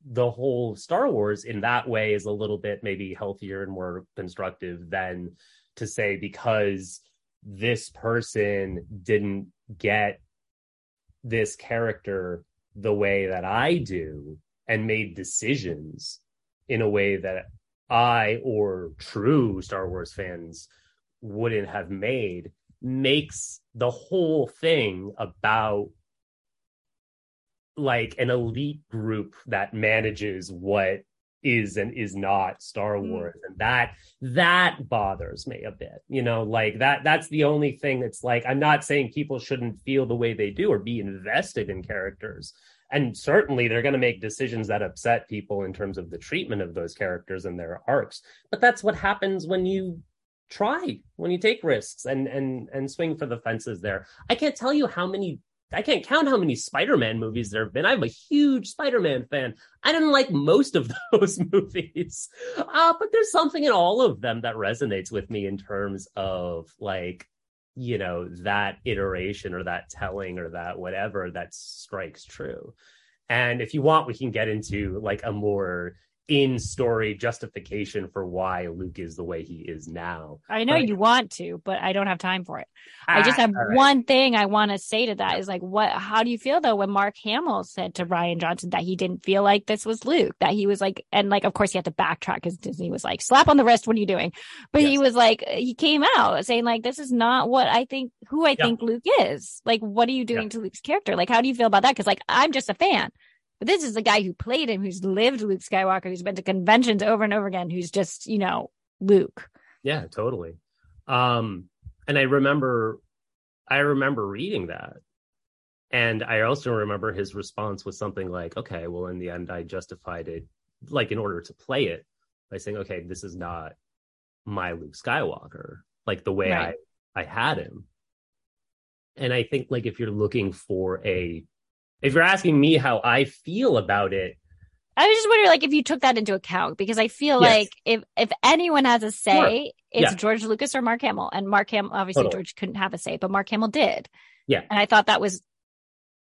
the whole Star Wars in that way is a little bit maybe healthier and more constructive than to say because this person didn't get this character the way that I do and made decisions in a way that I or true Star Wars fans wouldn't have made makes the whole thing about like an elite group that manages what is and is not Star mm. Wars. And that that bothers me a bit. You know, like that that's the only thing that's like I'm not saying people shouldn't feel the way they do or be invested in characters. And certainly they're going to make decisions that upset people in terms of the treatment of those characters and their arcs. But that's what happens when you try when you take risks and and and swing for the fences there. I can't tell you how many I can't count how many Spider-Man movies there have been. I'm a huge Spider-Man fan. I didn't like most of *laughs* those movies. Uh, but there's something in all of them that resonates with me in terms of like, you know, that iteration or that telling or that whatever that strikes true. And if you want, we can get into like a more in story justification for why Luke is the way he is now. I know but, you want to, but I don't have time for it. I just ah, have right. one thing I want to say to that is like, what, how do you feel though when Mark Hamill said to Rian Johnson that he didn't feel like this was Luke, that he was like, and like, of course he had to backtrack because Disney was like, slap on the wrist, what are you doing? But yes. he was like, he came out saying like, this is not what I think, who I yeah. think Luke is. Like, what are you doing yeah. to Luke's character? Like, how do you feel about that? Cause like, I'm just a fan. But this is the guy who played him, who's lived Luke Skywalker, who's been to conventions over and over again, who's just, you know, Luke. Yeah, totally. Um, and I remember, I remember reading that. And I also remember his response was something like, okay, well, in the end, I justified it, like in order to play it by saying, okay, this is not my Luke Skywalker, like the way right. I, I had him. And I think like if you're looking for a if you're asking me how I feel about it, I was just wondering, like, if you took that into account, because I feel yes. like if if anyone has a say, it's yeah. George Lucas or Mark Hamill, and Mark Hamill obviously totally. George couldn't have a say, but Mark Hamill did. Yeah, and I thought that was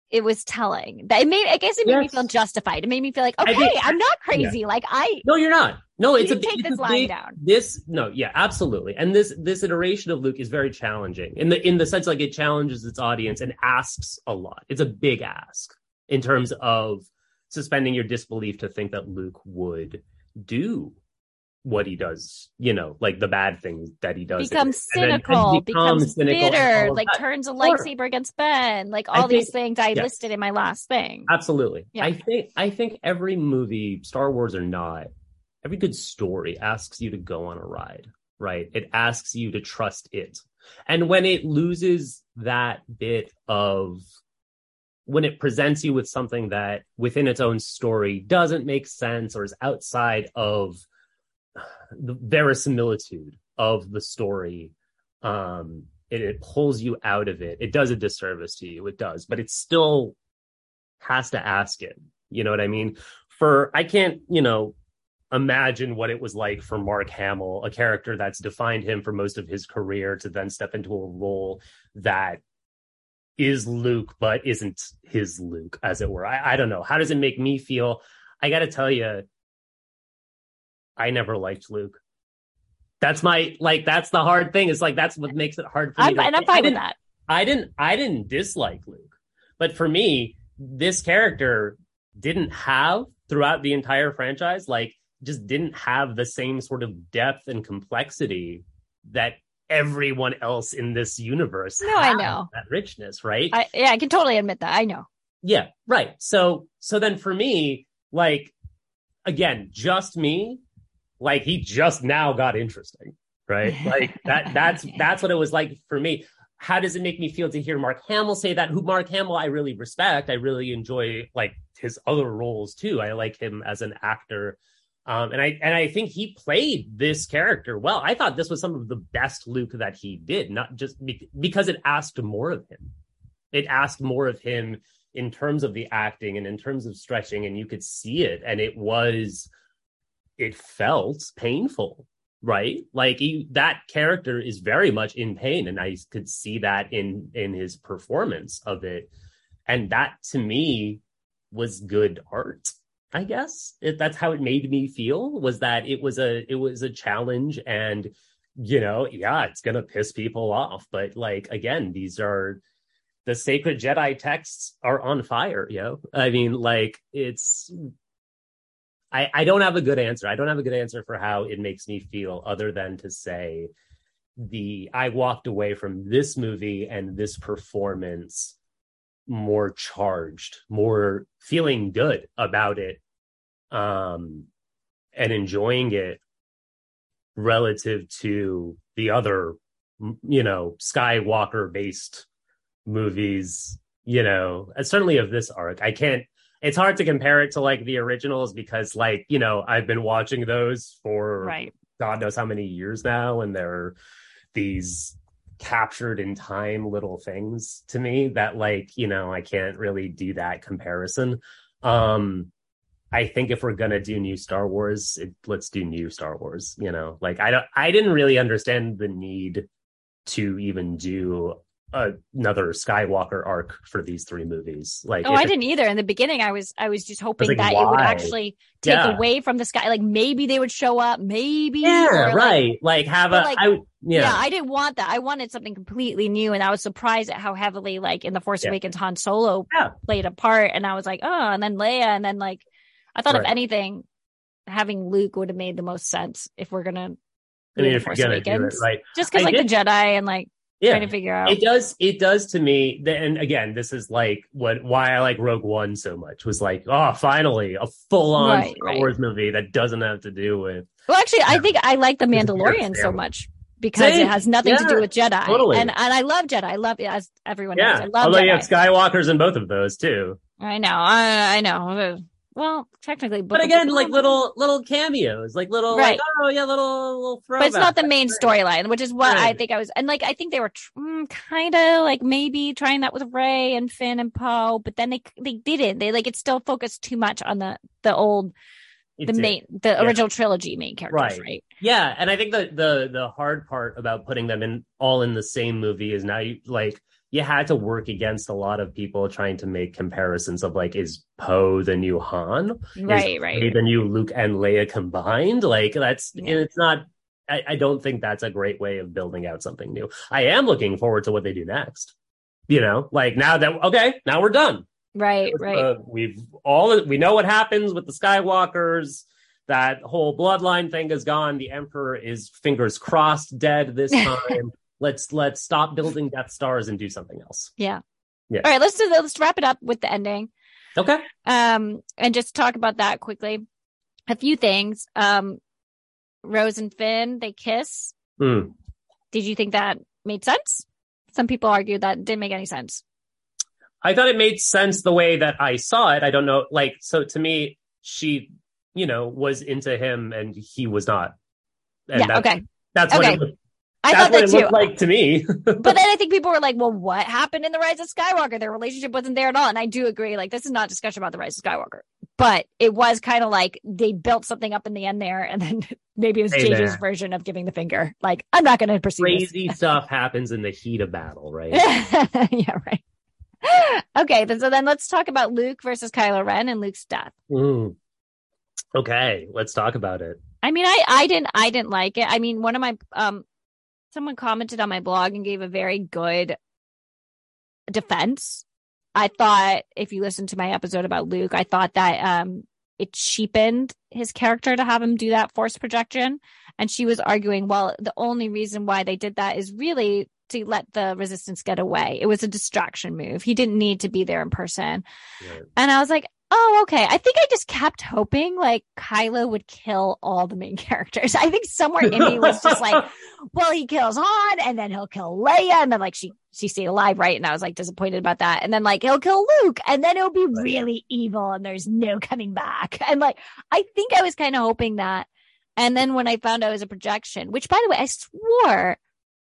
it was telling that it made. I guess it made yes. me feel justified. It made me feel like, okay, think, I'm not crazy. Yeah. Like I no, you're not. No, it's a take it's this a big- down. This no, yeah, absolutely. And this this iteration of Luke is very challenging in the in the sense like it challenges its audience and asks a lot. It's a big ask in terms of suspending your disbelief to think that Luke would do what he does, you know, like the bad things that he does. becomes And then- and cynical, becomes becomes cynical bitter, like that. turns a Sure. lightsaber against Ben, like I all these think- things I yes. listed in my last thing. Absolutely. Yeah. I think I think every movie, Star Wars or not, every good story asks you to go on a ride, right? It asks you to trust it. And when it loses that bit of when it presents you with something that within its own story doesn't make sense or is outside of the verisimilitude of the story um it, it pulls you out of it it does a disservice to you it does but it still has to ask it you know what i mean for i can't you know imagine what it was like for mark hamill a character that's defined him for most of his career to then step into a role that is luke but isn't his luke as it were. I, I don't know. How does it make me feel? I gotta tell you i never liked luke. That's my like that's the hard thing. It's like that's what makes it hard for me I'm, to, and I'm I fine with that. I didn't I didn't dislike Luke. But for me, this character didn't have throughout the entire franchise like just didn't have the same sort of depth and complexity that everyone else in this universe No, I know. that richness, right? I, yeah, I can totally admit that. I know. Yeah, right. So so then for me, like again, just me, like he just now got interesting, right? *laughs* Like that that's that's what it was like for me. How does it make me feel to hear Mark Hamill say that? Who Mark Hamill I really respect. I really enjoy like his other roles too. I like him as an actor. Um, and I and I think he played this character well. I thought this was some of the best Luke that he did, not just be- because it asked more of him. It asked more of him in terms of the acting and in terms of stretching and you could see it and it was it felt painful right like he, that character is very much in pain and i could see that in in his performance of it and that to me was good art i guess it, that's how it made me feel was that it was a it was a challenge and you know yeah it's gonna piss people off but like again these are the sacred Jedi texts are on fire, yo. I mean, like it's I I don't have a good answer. I don't have a good answer for how it makes me feel other than to say the I walked away from this movie and this performance more charged, more feeling good about it um and enjoying it relative to the other you know skywalker based movies, you know, certainly of this arc. I can't it's hard to compare it to like the originals because like, you know, I've been watching those for Right. God knows how many years now, and they're these captured in time little things to me that like, you know, I can't really do that comparison. Um I think if we're gonna do new Star Wars, it, let's do new Star Wars. You know, like I don't, I didn't really understand the need to even do another Skywalker arc for these three movies. Like, Oh, I it- didn't either. In the beginning, I was I was just hoping like, that it would actually take Yeah. away from the sky. Like maybe they would show up, maybe. yeah, or, right. Like, have a, like, I Yeah. yeah, I didn't want that. I wanted something completely new, and I was surprised at how heavily, like in the Force Yeah. Awakens, Han Solo played a part, and I was like, oh, and then Leia, and then like, I thought if anything, having Luke would have made the most sense if we're gonna. I do mean, if you're gonna do it, right? just because like did- the Jedi and like Yeah, trying to figure out. it does it does to me and again this is like what why i like rogue one so much was like oh finally a full-on Right, star right. wars movie that doesn't have to do with Well, actually, I Yeah. think I like the It's a weird Mandalorian so much because Same. it has nothing to do with Jedi, totally. and and I love Jedi. I love it as everyone knows. yeah I love although Jedi. you have skywalkers in both of those too I know, I, I know. Well, technically, but again like little little cameos like little Right. like oh yeah little little but it's not the main storyline, which is what I think I was. And like, I think they were tr- mm, kind of like maybe trying that with Rey and Finn and Poe, but then they they didn't. They like it still focused too much on the the old It the did. main the Yeah. original trilogy main characters, Right. right? Yeah, and I think the the the hard part about putting them in all in the same movie is now you like you had to work against a lot of people trying to make comparisons of like, is Poe the new Han? Right, is right. Rey the new Luke and Leia combined? Like that's Yeah. and it's not. I, I don't think that's a great way of building out something new. I am looking forward to what they do next. You know, like now that okay, now we're done. Right, right. Uh, we've all we know what happens with the Skywalkers. That whole bloodline thing is gone. The Emperor is fingers crossed dead this *laughs* time. Let's let's stop building Death Stars and do something else. yeah. Yeah. All right, let's do let's wrap it up with the ending. Okay. Um, and just talk about that quickly. A few things. Um, Rose and Finn, they kiss. Hmm. Did you think that made sense? Some people argue that didn't make any sense. I thought it made sense the way that I saw it. I don't know, like so to me, she, you know, was into him and he was not. And yeah, that's, okay. That's what Okay. it, looked- I that's thought what that too. like to me. *laughs* but then I think people were like, well, what happened in The Rise of Skywalker? Their relationship wasn't there at all. And I do agree. Like, this is not a discussion about The Rise of Skywalker, but it was kind of like they built something up in the end there. And then *laughs* maybe it was Hey JJ's version of giving the finger. Like, I'm not going to pursue. Crazy *laughs* stuff happens in the heat of battle, right? yeah, right. Okay, then, so then let's talk about Luke versus Kylo Ren and Luke's death. Mm. Okay, let's talk about it. I mean, I I didn't I didn't like it. I mean, one of my um someone commented on my blog and gave a very good defense. I thought if you listen to my episode about Luke, I thought that um it cheapened his character to have him do that force projection. And she was arguing, well, the only reason why they did that is really to let the resistance get away. It was a distraction move. He didn't need to be there in person. And I was like, oh, okay. I think I just kept hoping like Kylo would kill all the main *laughs* characters. I think somewhere in me was just like, *laughs* well, he kills Han and then he'll kill Leia. And then like she, she stayed alive, right? And I was like disappointed about that. And then like he'll kill Luke and then it'll be really evil and there's no coming back. *laughs* And like, I think I was kind of hoping that. And then when I found out it was a projection, which by the way, I swore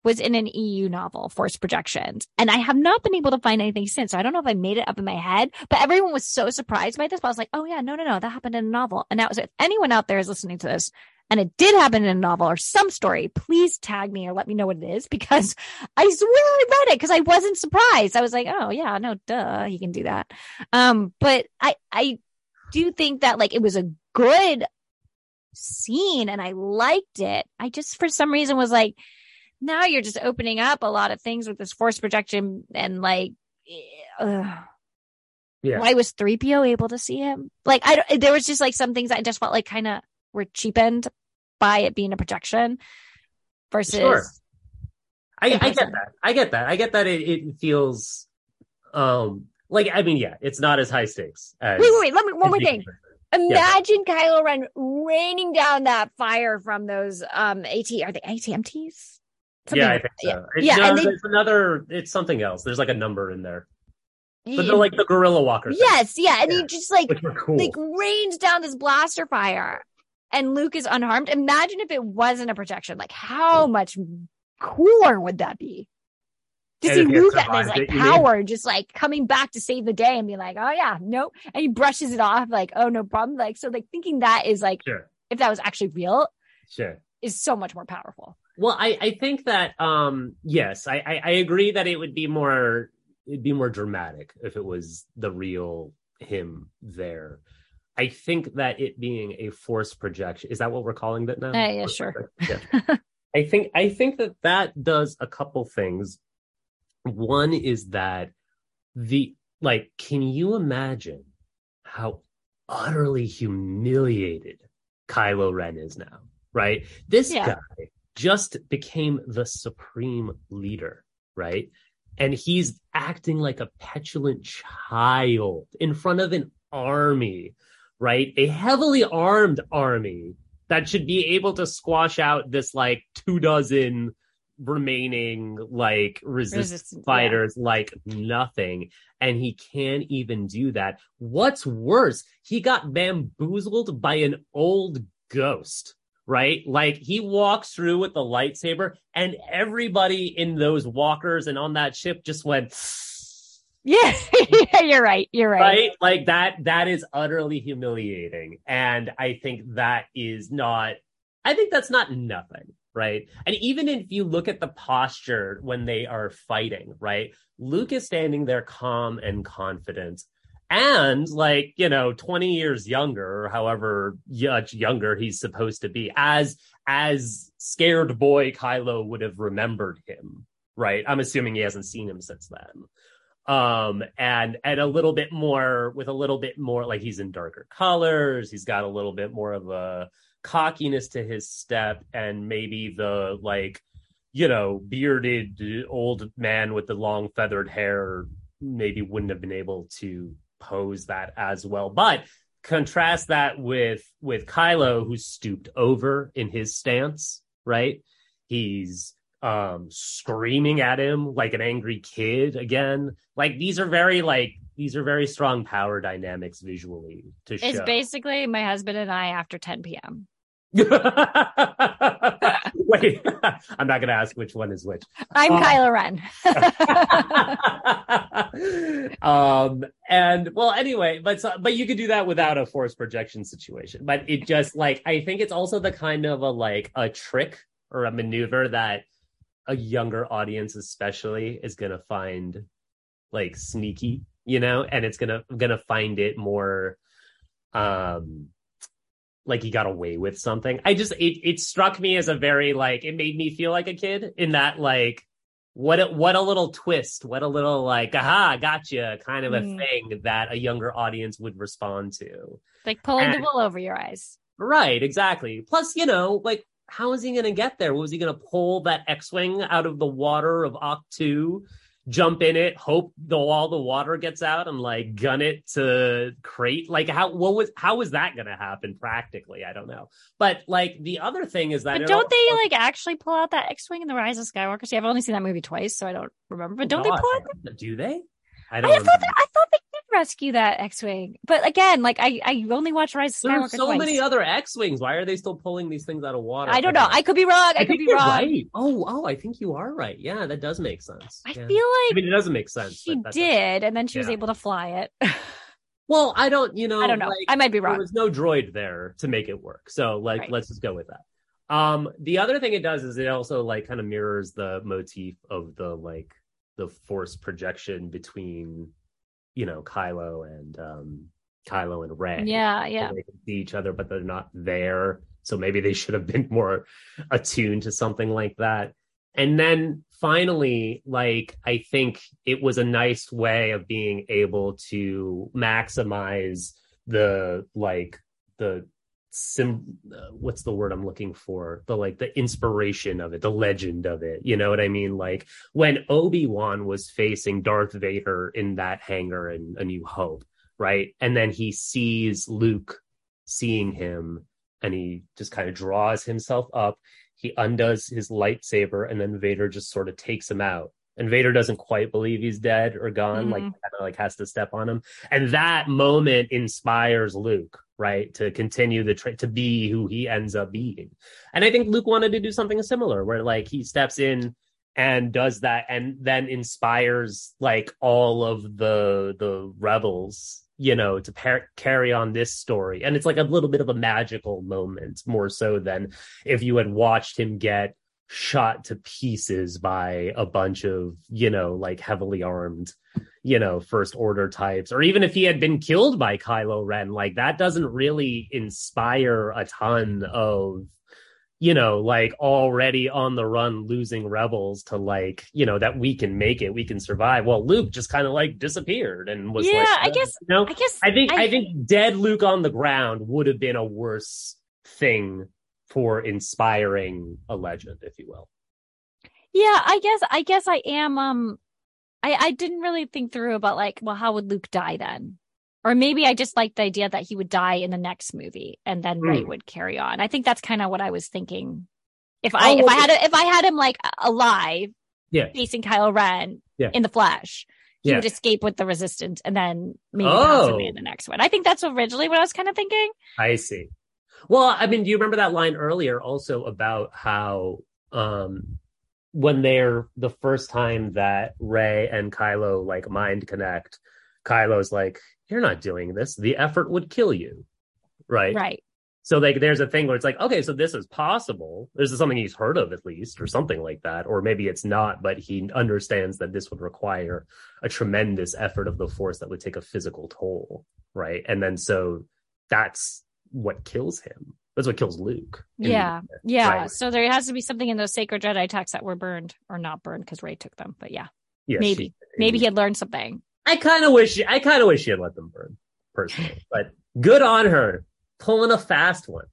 was in an EU novel, Force Projections. And I have not been able to find anything since. So I don't know if I made it up in my head, but everyone was so surprised by this. But I was like, oh yeah, no, no, no, that happened in a novel. And that was if anyone out there is listening to this and it did happen in a novel or some story, please tag me or let me know what it is *laughs* because I swear I read it because I wasn't surprised. I was like, oh yeah, no, duh, he can do that. Um, but I, I do think that like it was a good scene and I liked it. I just for some reason was like, now you're just opening up a lot of things with this force projection and like, ugh. Yeah. why was 3PO able to see him? Like, I don't, there was just like some things that I just felt like kind of were cheapened by it being a projection versus. Sure. I, I get that. I get that. I get that. It, it feels, um, like I mean, yeah, it's not as high stakes as. Wait, wait, wait. Let me, one more thing. Imagine Kylo Ren raining down that fire from those um AT are they ATMTs? Something Yeah, I think so. It- Yeah, no, and they- there's another. It's something else. There's like a number in there, but they're like the gorilla walker. thing, yes, yeah, and Yeah. he just like cool. like rains down this blaster fire, and Luke is unharmed. Imagine if it wasn't a projection. Like how much cooler would that be? To And see Luke and his like you mean? power, just like coming back to save the day, and be like, "Oh yeah, nope," and he brushes it off, like, "Oh no problem." Like so, like thinking that is like sure, if that was actually real sure. is so much more powerful. Well, I, I think that um yes, I, I, I agree that it would be more it'd be more dramatic if it was the real him there. I think that it being a force projection is that what we're calling that now? Uh, yeah, sure. Yeah. *laughs* I think I think that that does a couple things. One is that the like, can you imagine how utterly humiliated Kylo Ren is now? Right, this Yeah. guy just became the supreme leader, right? And he's acting like a petulant child in front of an army, right? A heavily armed army that should be able to squash out this like two dozen remaining like resistance Resistance, yeah. fighters like nothing. And he can't even do that. What's worse, he got bamboozled by an old ghost right? Like he walks through with the lightsaber, and everybody in those walkers and on that ship just went, *laughs* Yeah, yeah, you're right. You're right. right? Like that, that is utterly humiliating. And I think that is not, I think that's not nothing. right? And even if you look at the posture when they are fighting, right? Luke is standing there calm and confident. And like, you know, 20 years younger, however much younger he's supposed to be, as as scared boy Kylo would have remembered him, right? I'm assuming he hasn't seen him since then um and and a little bit more with a little bit more like he's in darker colors he's got a little bit more of a cockiness to his step and maybe the like you know bearded old man with the long feathered hair maybe wouldn't have been able to pose that as well. But contrast that with with Kylo who's stooped over in his stance right? He's um screaming at him like an angry kid again. Like these are very like these are very strong power dynamics visually to It's show. basically my husband and I after 10 p.m. *laughs* wait. *laughs* I'm not gonna ask which one is which. I'm Um, Kylo Ren. *laughs* um and well anyway but so, but you could do that without a force projection situation. But it just like i think it's also the kind of a like a trick or a maneuver that a younger audience especially is gonna find like sneaky you know? And it's gonna gonna find it more um like he got away with something. I just it, it struck me as a very like it made me feel like a kid in that like what a, what a little twist what a little like aha gotcha kind of a Mm. thing that a younger audience would respond to. Like pulling the wool over your eyes. right exactly. Plus you know like how is he going to get there? Was he going to pull that x-wing out of the water of Ahch-To, jump in it hope the all the water gets out and like gun it to Crait like how what was how was that going to happen practically i don't know but like the other thing is that But don't they oh like actually pull out that X-wing in the Rise of Skywalker? See, I've only seen that movie twice, so I don't remember. But don't they pull out? I- do they i I don't thought that, I thought they did rescue that X-wing, but again, like I I only watched Rise of Skywalker There's so twice. many other X-wings. Why are they still pulling these things out of water? I don't know. I could be wrong. I, I could be you're wrong. right. Oh, oh, I think you are right. Yeah, that does make sense. I Yeah. feel like I mean, it doesn't make sense. she but that does- did, and then she was able to fly it. *laughs* Well, I don't. You know, I don't know. like, I might be wrong. there was no droid there to make it work. So, like, Right. let's just go with that. Um, the other thing it does is it also like kind of mirrors the motif of the like the force projection between, you know, Kylo and um Kylo and Rey. yeah, so yeah. they can see each other, but they're not there. So maybe they should have been *laughs* more attuned to something like that. And then finally, like, I think it was a nice way of being able to maximize the, like, the sim uh, what's the word i'm looking for? The like the inspiration of it the legend of it you know what i mean? Like when obi-wan was facing darth vader in that hangar in a new hope right? And then he sees luke seeing him and he just kind of draws himself up he undoes his lightsaber and then vader just sort of takes him out. And vader doesn't quite believe he's dead or gone like Mhm. kind of like has to step on him. And that moment inspires luke right to continue the tra- to be who he ends up being. And i think luke wanted to do something similar where like he steps in and does that and then inspires like all of the the rebels you know to par- carry on this story. And it's like a little bit of a magical moment more so than if you had watched him get shot to pieces by a bunch of you know like heavily armed you know first order types or even if he had been killed by Kylo Ren like that doesn't really inspire a ton of you know like already on the run losing rebels to like you know that we can make it we can survive. Well Luke just kind of like disappeared and was Yeah, like I guess- you know? I guess I think I, I- think dead Luke on the ground would have been a worse thing for inspiring a legend, if you will. Yeah, I guess I guess I am um I I didn't really think through about like, well, how would Luke die then? Or maybe I just liked the idea that he would die in the next movie and then Rey Hmm. would carry on. I think that's kind of what I was thinking. If I Oh, if I had a, if I had him like alive Yeah. facing Kylo Ren Yeah. in the Flash, he Yeah. would escape with the Resistance and then maybe Oh. in the next one. I think that's originally what I was kind of thinking. I see. Well, I mean, do you remember that line earlier also about how um when they're the first time that Rey and Kylo like mind connect, Kylo's like, You're not doing this. The effort would kill you. Right. Right. So like there's a thing where it's like, okay, so this is possible. This is something he's heard of at least, or something like that. Or maybe it's not, but he understands that this would require a tremendous effort of the force that would take a physical toll. Right. And then so that's what kills him. That's what kills Luke. Yeah. Yeah. Right? So there has to be something in those sacred Jedi texts that were burned or not burned because Rey took them. But yeah. yeah maybe. She, maybe he had learned something. I kind of wish I kind of wish she had let them burn personally. *laughs* but good on her pulling a fast one.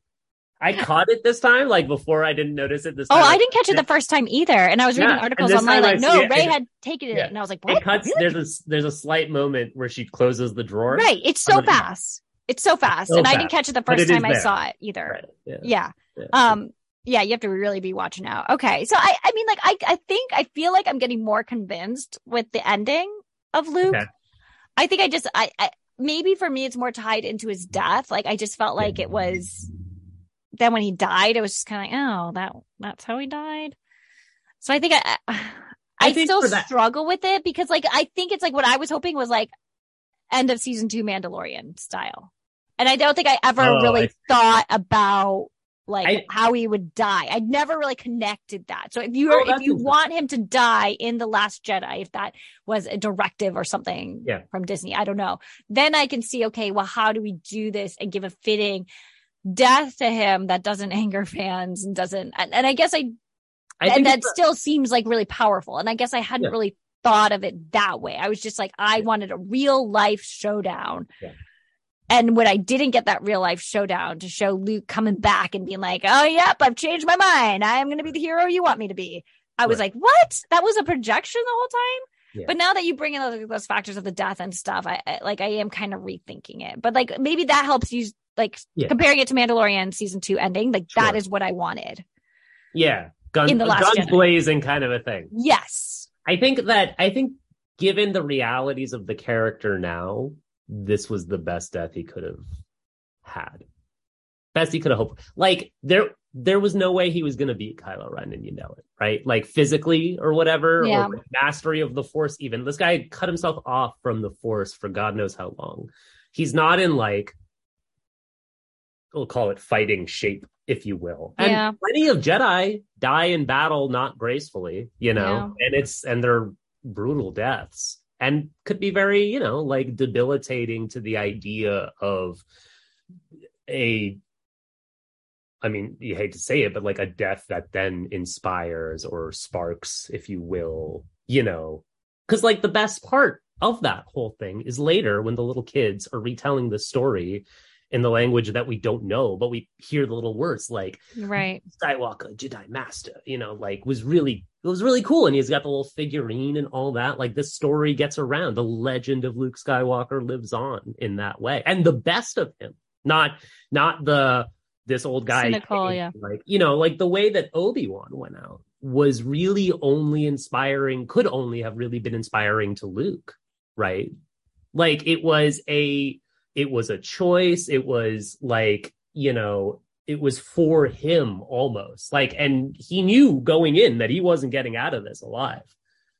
I caught it this time, like before I didn't notice it this oh, time. Oh, I didn't catch it the first time either. And I was reading yeah. articles online like, no, Rey had taken it. Yeah. And I was like, what? It cuts, really? there's a, there's a slight moment where she closes the drawer. Right. It's so fast. It's so fast. So and fast. I didn't catch it the first time I saw it either. Right. Yeah. yeah. Um, yeah, you have to really be watching out. Okay. So I, I mean, like, I, I think, I feel like I'm getting more convinced with the ending of Luke. Okay. I think I just, I, I, maybe for me it's more tied into his death. Like I just felt like it was then when he died, it was just kind of like, oh, that that's how he died. So I think I I, I still struggle with it because like I think it's like what I was hoping was like end of season two Mandalorian style. And I don't think I ever oh, really I... thought about like I, how he would die. I never really connected that. So if you oh, if you want him to die in the Last Jedi, if that was a directive or something yeah. from Disney, I don't know. Then I can see, okay, well, how do we do this and give a fitting death to him that doesn't *laughs* anger fans and doesn't? And, and I guess I, I and that still seems like really powerful. And I guess I hadn't yeah. really thought of it that way. I was just like, I wanted a real life showdown. Yeah and when I didn't get that real life showdown to show Luke coming back and being like, oh, yep, I've changed my mind. I am going to be the hero you want me to be. I was right. like, what? That was a projection the whole time? Yeah. But now that you bring in those, those, factors of the death and stuff, I, I like I am kind of rethinking it. But like maybe that helps you like yeah. comparing it to Mandalorian season two ending. Like sure. that is what I wanted. Yeah, guns, in the last guns blazing kind of a thing. Yes, I think that I think given the realities of the character now, this was the best death he could have had. Best he could have hoped. Like there, there was no way he was going to beat Kylo Ren, and you know it, right? Like physically or whatever, yeah. or mastery of the Force. Even this guy cut himself off from the Force for God knows how long. He's not in like, we'll call it fighting shape, if you will. And yeah. plenty of Jedi die in battle not gracefully, you know, yeah. and it's and they're brutal deaths and could be very, you know, like debilitating to the idea of a I mean, you hate to say it, but like a death that then inspires or sparks, if you will, you know, because like the best part of that whole thing is later when the little kids are retelling the story in the language that we don't know, but we hear the little words like right Skywalker, Jedi Master, you know, like was really it was really cool. And he's got the little figurine and all that. Like this story gets around. The legend of Luke Skywalker lives on in that way. And the best of him, not not the this old guy Cynical, yeah. like you know, like the way that Obi-Wan went out was really only inspiring, could only have really been inspiring to Luke, right? Like it was a it was a choice. It was like, you know, it was for him almost like, and he knew going in that he wasn't getting out of this alive,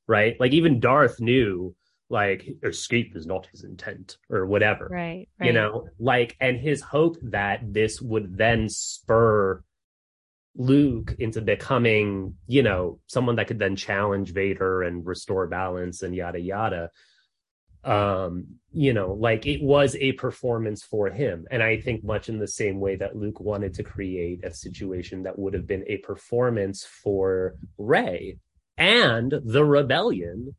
right? Like even Darth knew like escape is not his intent or whatever. Right, right. You know, like, and his hope that this would then spur Luke into becoming, you know, someone that could then challenge Vader and restore balance and yada yada um you know like it was a performance for him. And i think much in the same way that luke wanted to create a situation that would have been a performance for rey and the rebellion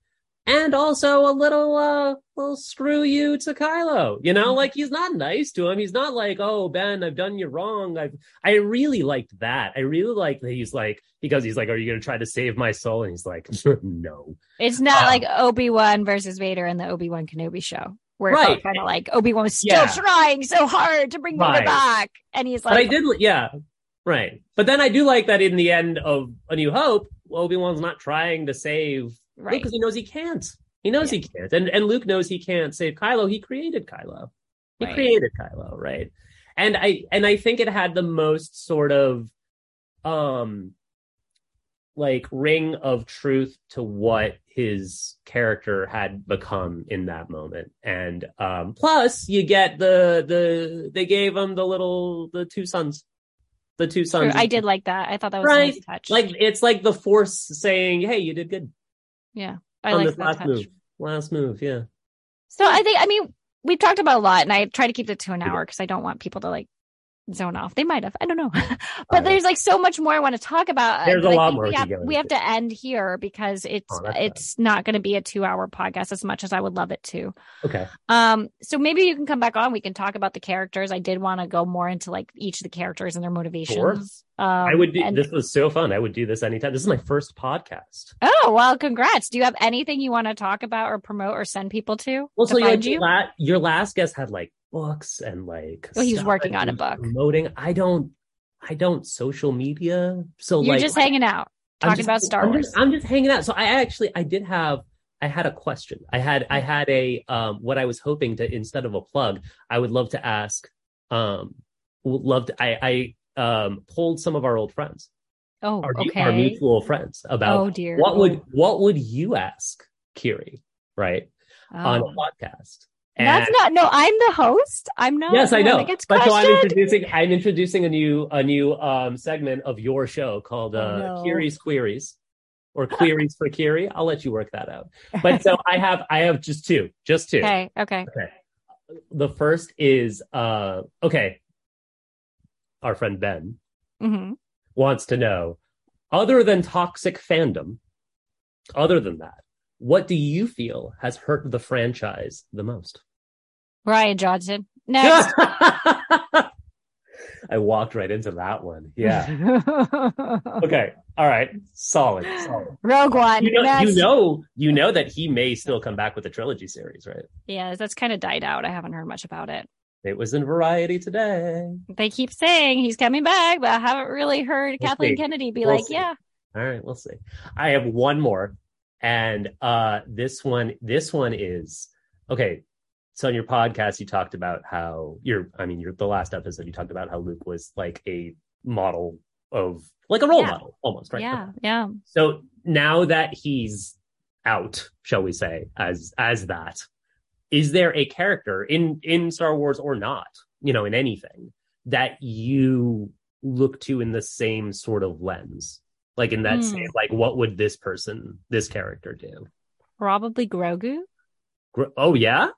and also a little uh little screw you to Kylo. You know, like he's not nice to him. He's not like, oh Ben, I've done you wrong. I've I really liked that. I really like that he's like because he's like, Are you gonna try to save my soul? And he's like, *laughs* No. It's not um, like Obi-Wan versus Vader in the Obi-Wan Kenobi show. Where right. kind of like Obi-Wan was still yeah. trying so hard to bring right. Vader back. And he's like But I did yeah. Right. But then I do like that in the end of A New Hope, Obi-Wan's not trying to save right. because he knows he can't. He knows yeah. he can't. And and luke knows he can't save kylo. He created kylo. He right. created kylo right? And i and i think it had the most sort of um like ring of truth to what his character had become in that moment. And um plus you get the the they gave him the little the two sons. The two sons. I did like that. I thought that was a right? nice touch. like it's like the force saying hey you did good yeah, I on like this that last touch. move. Last move yeah. So I think, I mean, we've talked about a lot, and I try to keep it to an hour because I don't want people to like zone off. They might have, I don't know. *laughs* But there's like so much more I want to talk about. There's But a I lot more We have, we have to end here because it's Oh, it's not going to be a two hour podcast as much as I would love it to. okay Um, so maybe you can come back on. We can talk about the characters. I did want to go more into like each of the characters and their motivations. Um, i would do and- this was so fun i would do this anytime this is my first podcast Oh well, congrats! Do you have anything you want to talk about or promote or send people to well to so like, you? La- your last guest had like books and like Well, he was stuff working on a book. promoting i don't i don't social media so You're like just hanging out, talking just- about Star I'm Wars. Just, I'm just hanging out. So I actually I did have I had a question. I had I had a um what I was hoping to instead of a plug, I would love to ask um would love to I I um polled some of our old friends, oh, our, okay. our mutual friends about oh dear. what would what would you ask Kiri, right? Oh. On a podcast. That's not. No, I'm the host. I'm not. Yes, I know. that gets But so I'm introducing I'm introducing a new a new um segment of your show called uh Oh, no. Kiri's Queries or *laughs* Queries for Kiri. I'll let you work that out. But so I have I have just two. Just two. okay. Okay. Okay. The first is uh okay. Our friend Ben mm-hmm. wants to know other than toxic fandom, other than that, what do you feel has hurt the franchise the most? Rian Johnson. Next. *laughs* I walked right into that one. Yeah. *laughs* Okay. All right. Solid. Solid. Rogue One. You know, Next. you know, you know that he may still come back with a trilogy series, right? Yeah, that's kind of died out. I haven't heard much about it. It was in Variety today. They keep saying he's coming back, but I haven't really heard We'll Kathleen see. Kennedy be We'll like, see. "Yeah, All right, we'll see. I have one more, and uh, this one, this one is okay. So on your podcast, you talked about how you're. I mean, you're the last episode. You talked about how Luke was like a model of like a role Yeah. model almost, right? yeah, yeah." So now that he's out, shall we say, as as that, is there a character in in Star Wars or not, you know, in anything that you look to in the same sort of lens? Like in that Hmm. same, like what would this person, this character do? Probably Grogu. Gr- Oh yeah,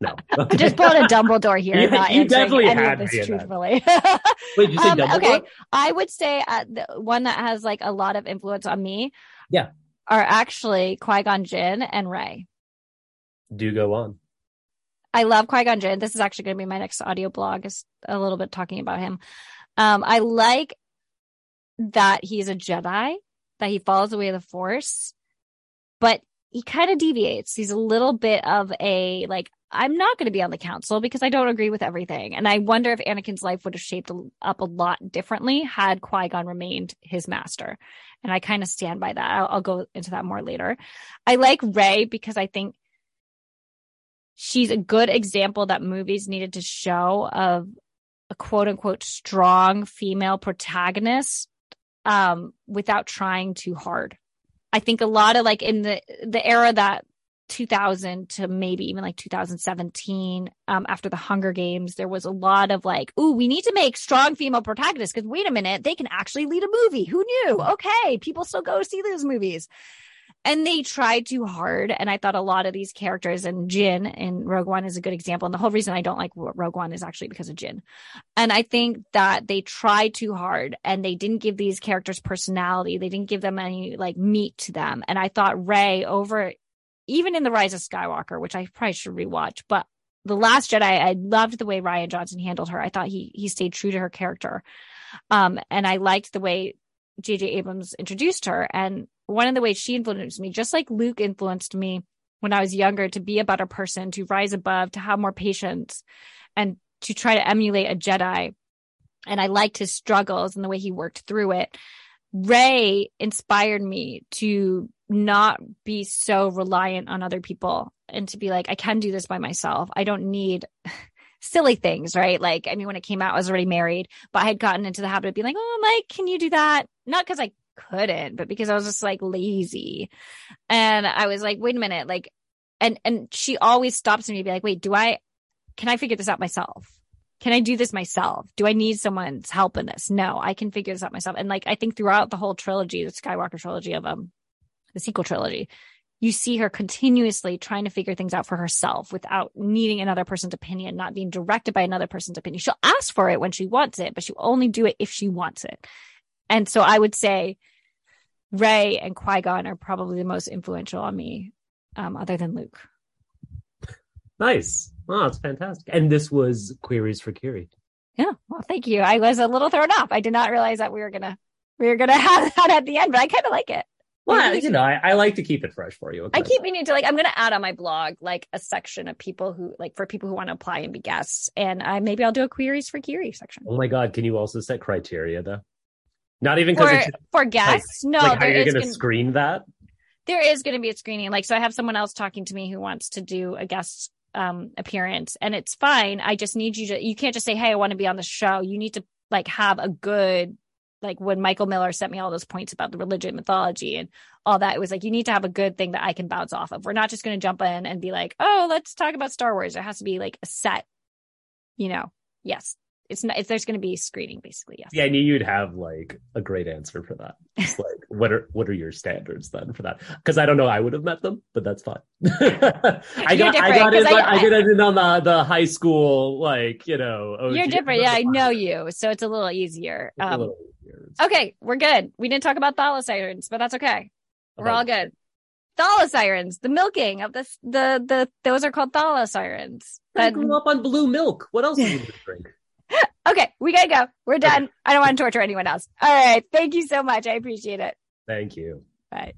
no. I just pulled a Dumbledore here, You- not you definitely any had of this me in that. truthfully. *laughs* Wait, you say Um, Dumbledore? okay, I would say uh, the one that has like a lot of influence on me. Yeah. are actually Qui Gon Jinn and Rey. Do go on. I love Qui Gon Jinn. This is actually going to be my next audio blog. Is a little bit talking about him. Um, I like that he's a Jedi, that he follows the way of the Force, but he kind of deviates. He's a little bit of a like. I'm not going to be on the council because I don't agree with everything, and I wonder if Anakin's life would have shaped up a lot differently had Qui Gon remained his master. And I kind of stand by that. I'll, I'll go into that more later. I like Rey because I think she's a good example that movies needed to show of a quote unquote strong female protagonist um without trying too hard. I think a lot of like in the the era that 2000 to maybe even like 2017 um after the Hunger Games there was a lot of like ooh we need to make strong female protagonists cuz wait a minute they can actually lead a movie who knew okay people still go see those movies and they tried too hard. And I thought a lot of these characters and Jyn in Rogue One is a good example. And the whole reason I don't like Rogue One is actually because of Jyn. And I think that they tried too hard and they didn't give these characters personality. They didn't give them any like meat to them. And I thought Rey over, even in The Rise of Skywalker, which I probably should rewatch, but the Last Jedi, I loved the way Rian Johnson handled her. I thought he he stayed true to her character, um, and I liked the way J.J. Abrams introduced her. And one of the ways she influenced me, just like Luke influenced me when I was younger, to be a better person, to rise above, to have more patience, and to try to emulate a Jedi. And I liked his struggles and the way he worked through it. Rey inspired me to not be so reliant on other people and to be like, I can do this by myself. I don't need *laughs* silly things, right? Like, I mean, when it came out, I was already married, but I had gotten into the habit of being like, oh, Mike, can you do that? Not because I couldn't, but because I was just like lazy. And I was like, wait a minute, like, and and she always stops me to be like, wait, do I can I figure this out myself? Can I do this myself? Do I need someone's help in this? No, I can figure this out myself. And like I think throughout the whole trilogy, the Skywalker trilogy of um the sequel trilogy, you see her continuously trying to figure things out for herself without needing another person's opinion, not being directed by another person's opinion. She'll ask for it when she wants it, but she'll only do it if she wants it. And so I would say Rey and Qui Gon are probably the most influential on me, um, other than Luke. Nice. Oh, it's fantastic. And this was queries for Kiri. Yeah. Well, thank you. I was a little thrown off. I did not realize that we were gonna we were gonna *laughs* have that at the end, but I kind of like it. Well, you know, I, I, like to keep it fresh for you. Okay. I keep meaning to like. I'm going to add on my blog like a section of people who like for people who want to apply and be guests, and I maybe I'll do a queries for Kiri section. Oh my god! Can you also set criteria though? Not even for for guests. Like, no, like how you're going to screen that. There is going to be a screening. Like, so I have someone else talking to me who wants to do a guest um appearance, and it's fine. I just need you to. You can't just say, "Hey, I want to be on the show." You need to like have a good like when Michael Miller sent me all those points about the religion mythology and all that, it was like, you need to have a good thing that I can bounce off of. We're not just going to jump in and be like, oh, let's talk about Star Wars. It has to be like a set, you know, yes. It's not, if there's going to be screening basically. Yes. Yeah. I knew you'd have like a great answer for that. It's *laughs* like, what are, what are your standards then for that? Cause I don't know. I would have met them, but that's fine. *laughs* I got, I got in, I, I, I got in on the, the high school, like, you know, OG. you're different. *laughs* Yeah. I know you. So it's a little easier. Um, a little Okay, we're good. We didn't talk about thalasirens, but that's okay. We're all good. Thalasirens, the milking of the the the those are called thalasirens. I grew up on blue milk. What else do you drink? *laughs* okay, we gotta go. We're done. I don't want to torture anyone else. All right. Thank you so much. I appreciate it. Thank you. Bye.